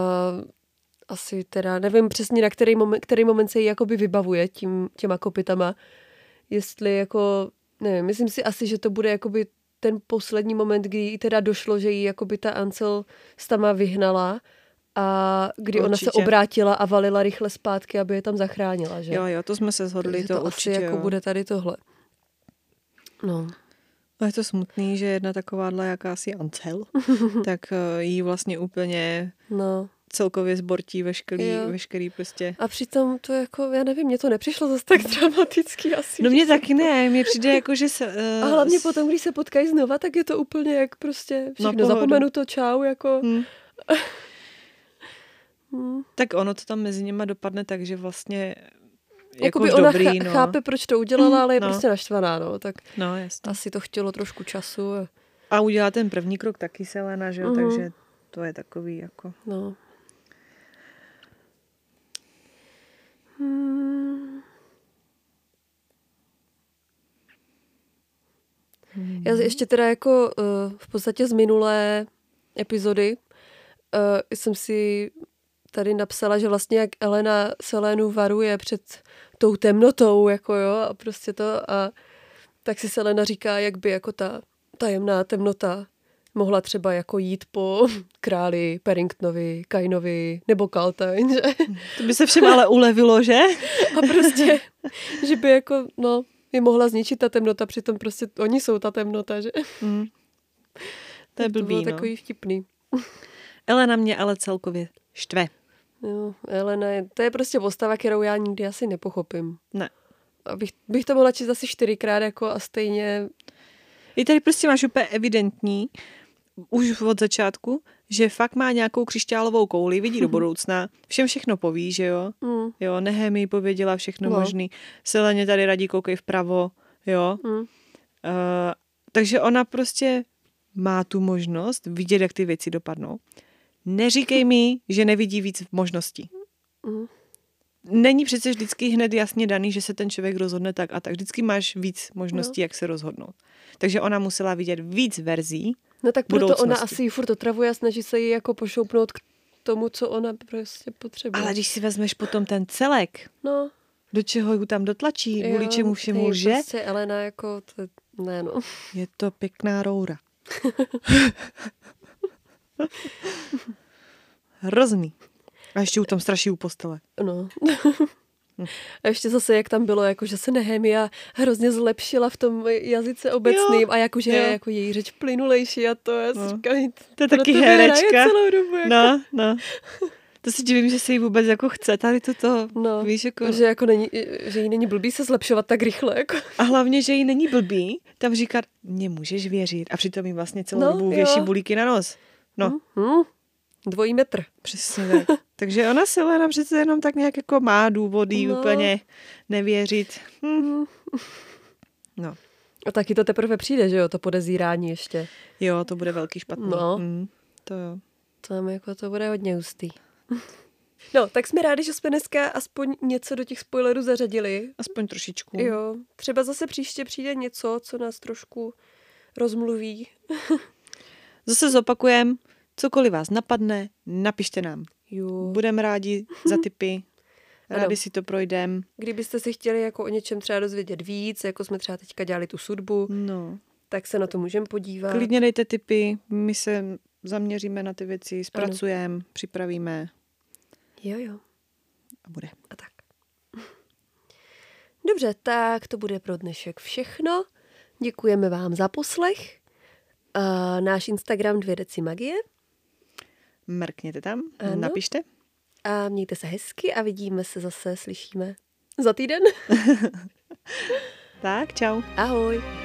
asi teda nevím přesně, na který moment, který moment se jí jakoby vybavuje tím, těma kopitama. Jestli jako, nevím, myslím si asi, že to bude jakoby ten poslední moment, kdy jí teda došlo, že jí jakoby ta Ancel s tama vyhnala a kdy ona se Určitě. obrátila a valila rychle zpátky, aby je tam zachránila, že? Jo, jo, to jsme se shodli, Takže to, to určitě asi jako jo. bude tady tohle. No. A je to smutný, že jedna takováhle jakási Ancel, <laughs> tak eh, jí vlastně úplně No. celkově zbortí veškerý, Jo. veškerý prostě. A přitom to jako, já nevím, mně to nepřišlo zase tak dramatický asi. No mně jsem taky ne, mně přijde jako, že se... Uh, A hlavně potom, když se potkají znova, tak je to úplně jak prostě všechno zapomenu to, čau, jako. Hm. <laughs> Hmm. Tak ono to tam mezi nima dopadne tak, že vlastně jako Jakoby už ona dobrý, chá- no. chápe, proč to udělala, ale je No. prostě naštvaná, no. Tak No, jasně. asi to chtělo trošku času. a- A udělá ten první krok taky Selena, že jo, Mhm. takže to je takový jako... No. Hmm. Já ještě teda jako uh, v podstatě z minulé epizody uh, jsem si tady napsala, že vlastně jak Elena Selenu varuje před tou temnotou, jako jo, a prostě to a tak si Selena říká, jak by jako ta tajemná temnota mohla třeba jako jít po <laughs> králi Paddingtonovi, Kainovi nebo Kaltain, že? To by se všem ale ulevilo, že? <laughs> A prostě, že by jako, no, je mohla zničit ta temnota, přitom prostě oni jsou ta temnota, že? Mm. To je blbý, to bylo no. takový vtipný. Elena mě ale celkově štve. Jo, Elena, je, to je prostě postava, kterou já nikdy asi nepochopím. Ne. Abych, bych to mohla číst asi čtyřikrát jako a stejně, I tady prostě máš úplně evidentní, už od začátku, že fakt má nějakou křišťálovou kouli, vidí do <laughs> budoucna, všem všechno poví, že jo? mm, Jo, Nehemi pověděla všechno No. možný. Seleně tady radí koukej vpravo, jo? mm, Uh, takže ona prostě má tu možnost vidět, jak ty věci dopadnou. Neříkej mi, že nevidí víc možností. mm. Není přece vždycky hned jasně daný, že se ten člověk rozhodne tak a tak. Vždycky máš víc možností, No. jak se rozhodnout. Takže ona musela vidět víc verzí. No tak proto ona budoucnosti. asi ji furt otravuje a snaží se jí jako pošoupnout k tomu, co ona prostě potřebuje. Ale když si vezmeš potom ten celek, no, do čeho ji tam dotlačí, kvůli jo, čemu všemu lže, Prostě Elena jako, to, ne no. je to pěkná roura. <laughs> Hrozný. A ještě u tom straší u postele. No. A ještě zase, jak tam bylo, jako, že se Nehemia hrozně zlepšila v tom jazyce obecným Jo, a jako, že jo. je jako její řeč plynulejší a to já si No. říkám, To je taky herečka. celou dobu. Jako. No, no. To si divím, že se jí vůbec jako chce tady toto. No, Víš, jako... Že, jako není, že jí není blbý se zlepšovat tak rychle. Jako. A hlavně, že jí není blbý, tam říkat, mě můžeš věřit. A přitom jí vlastně celou No, dobu věší bulíky na nos. No, Hmm. Dvojí metr. přesně tak. <laughs> Takže ona se Lena přece jenom tak nějak jako má důvody No. úplně nevěřit. Hm. No, A taky to teprve přijde, že jo, to podezírání ještě. jo, to bude velký špatný. No. Hm. To jo. Tam jako to bude hodně hustý. No, tak jsme rádi, že jsme dneska aspoň něco do těch spoilerů zařadili. Aspoň trošičku. Jo, třeba zase příště přijde něco, co nás trošku rozmluví. Zase zopakujem, cokoliv vás napadne, napište nám. Jo. Budeme rádi za tipy. Ano. Rádi si to projdem. Kdybyste si chtěli jako o něčem třeba dozvědět víc, jako jsme třeba teďka dělali tu sudbu, No. tak se na to můžeme podívat. Klidně dejte tipy, my se zaměříme na ty věci, zpracujeme, připravíme Jo, jo. a bude. A tak. Dobře, tak to bude pro dnešek všechno. Děkujeme vám za poslech. A náš Instagram dvě deci magie. Mrkněte tam, Ano. napište. A mějte se hezky a vidíme se zase, slyšíme za týden. <laughs> <laughs> Tak, čau. Ahoj.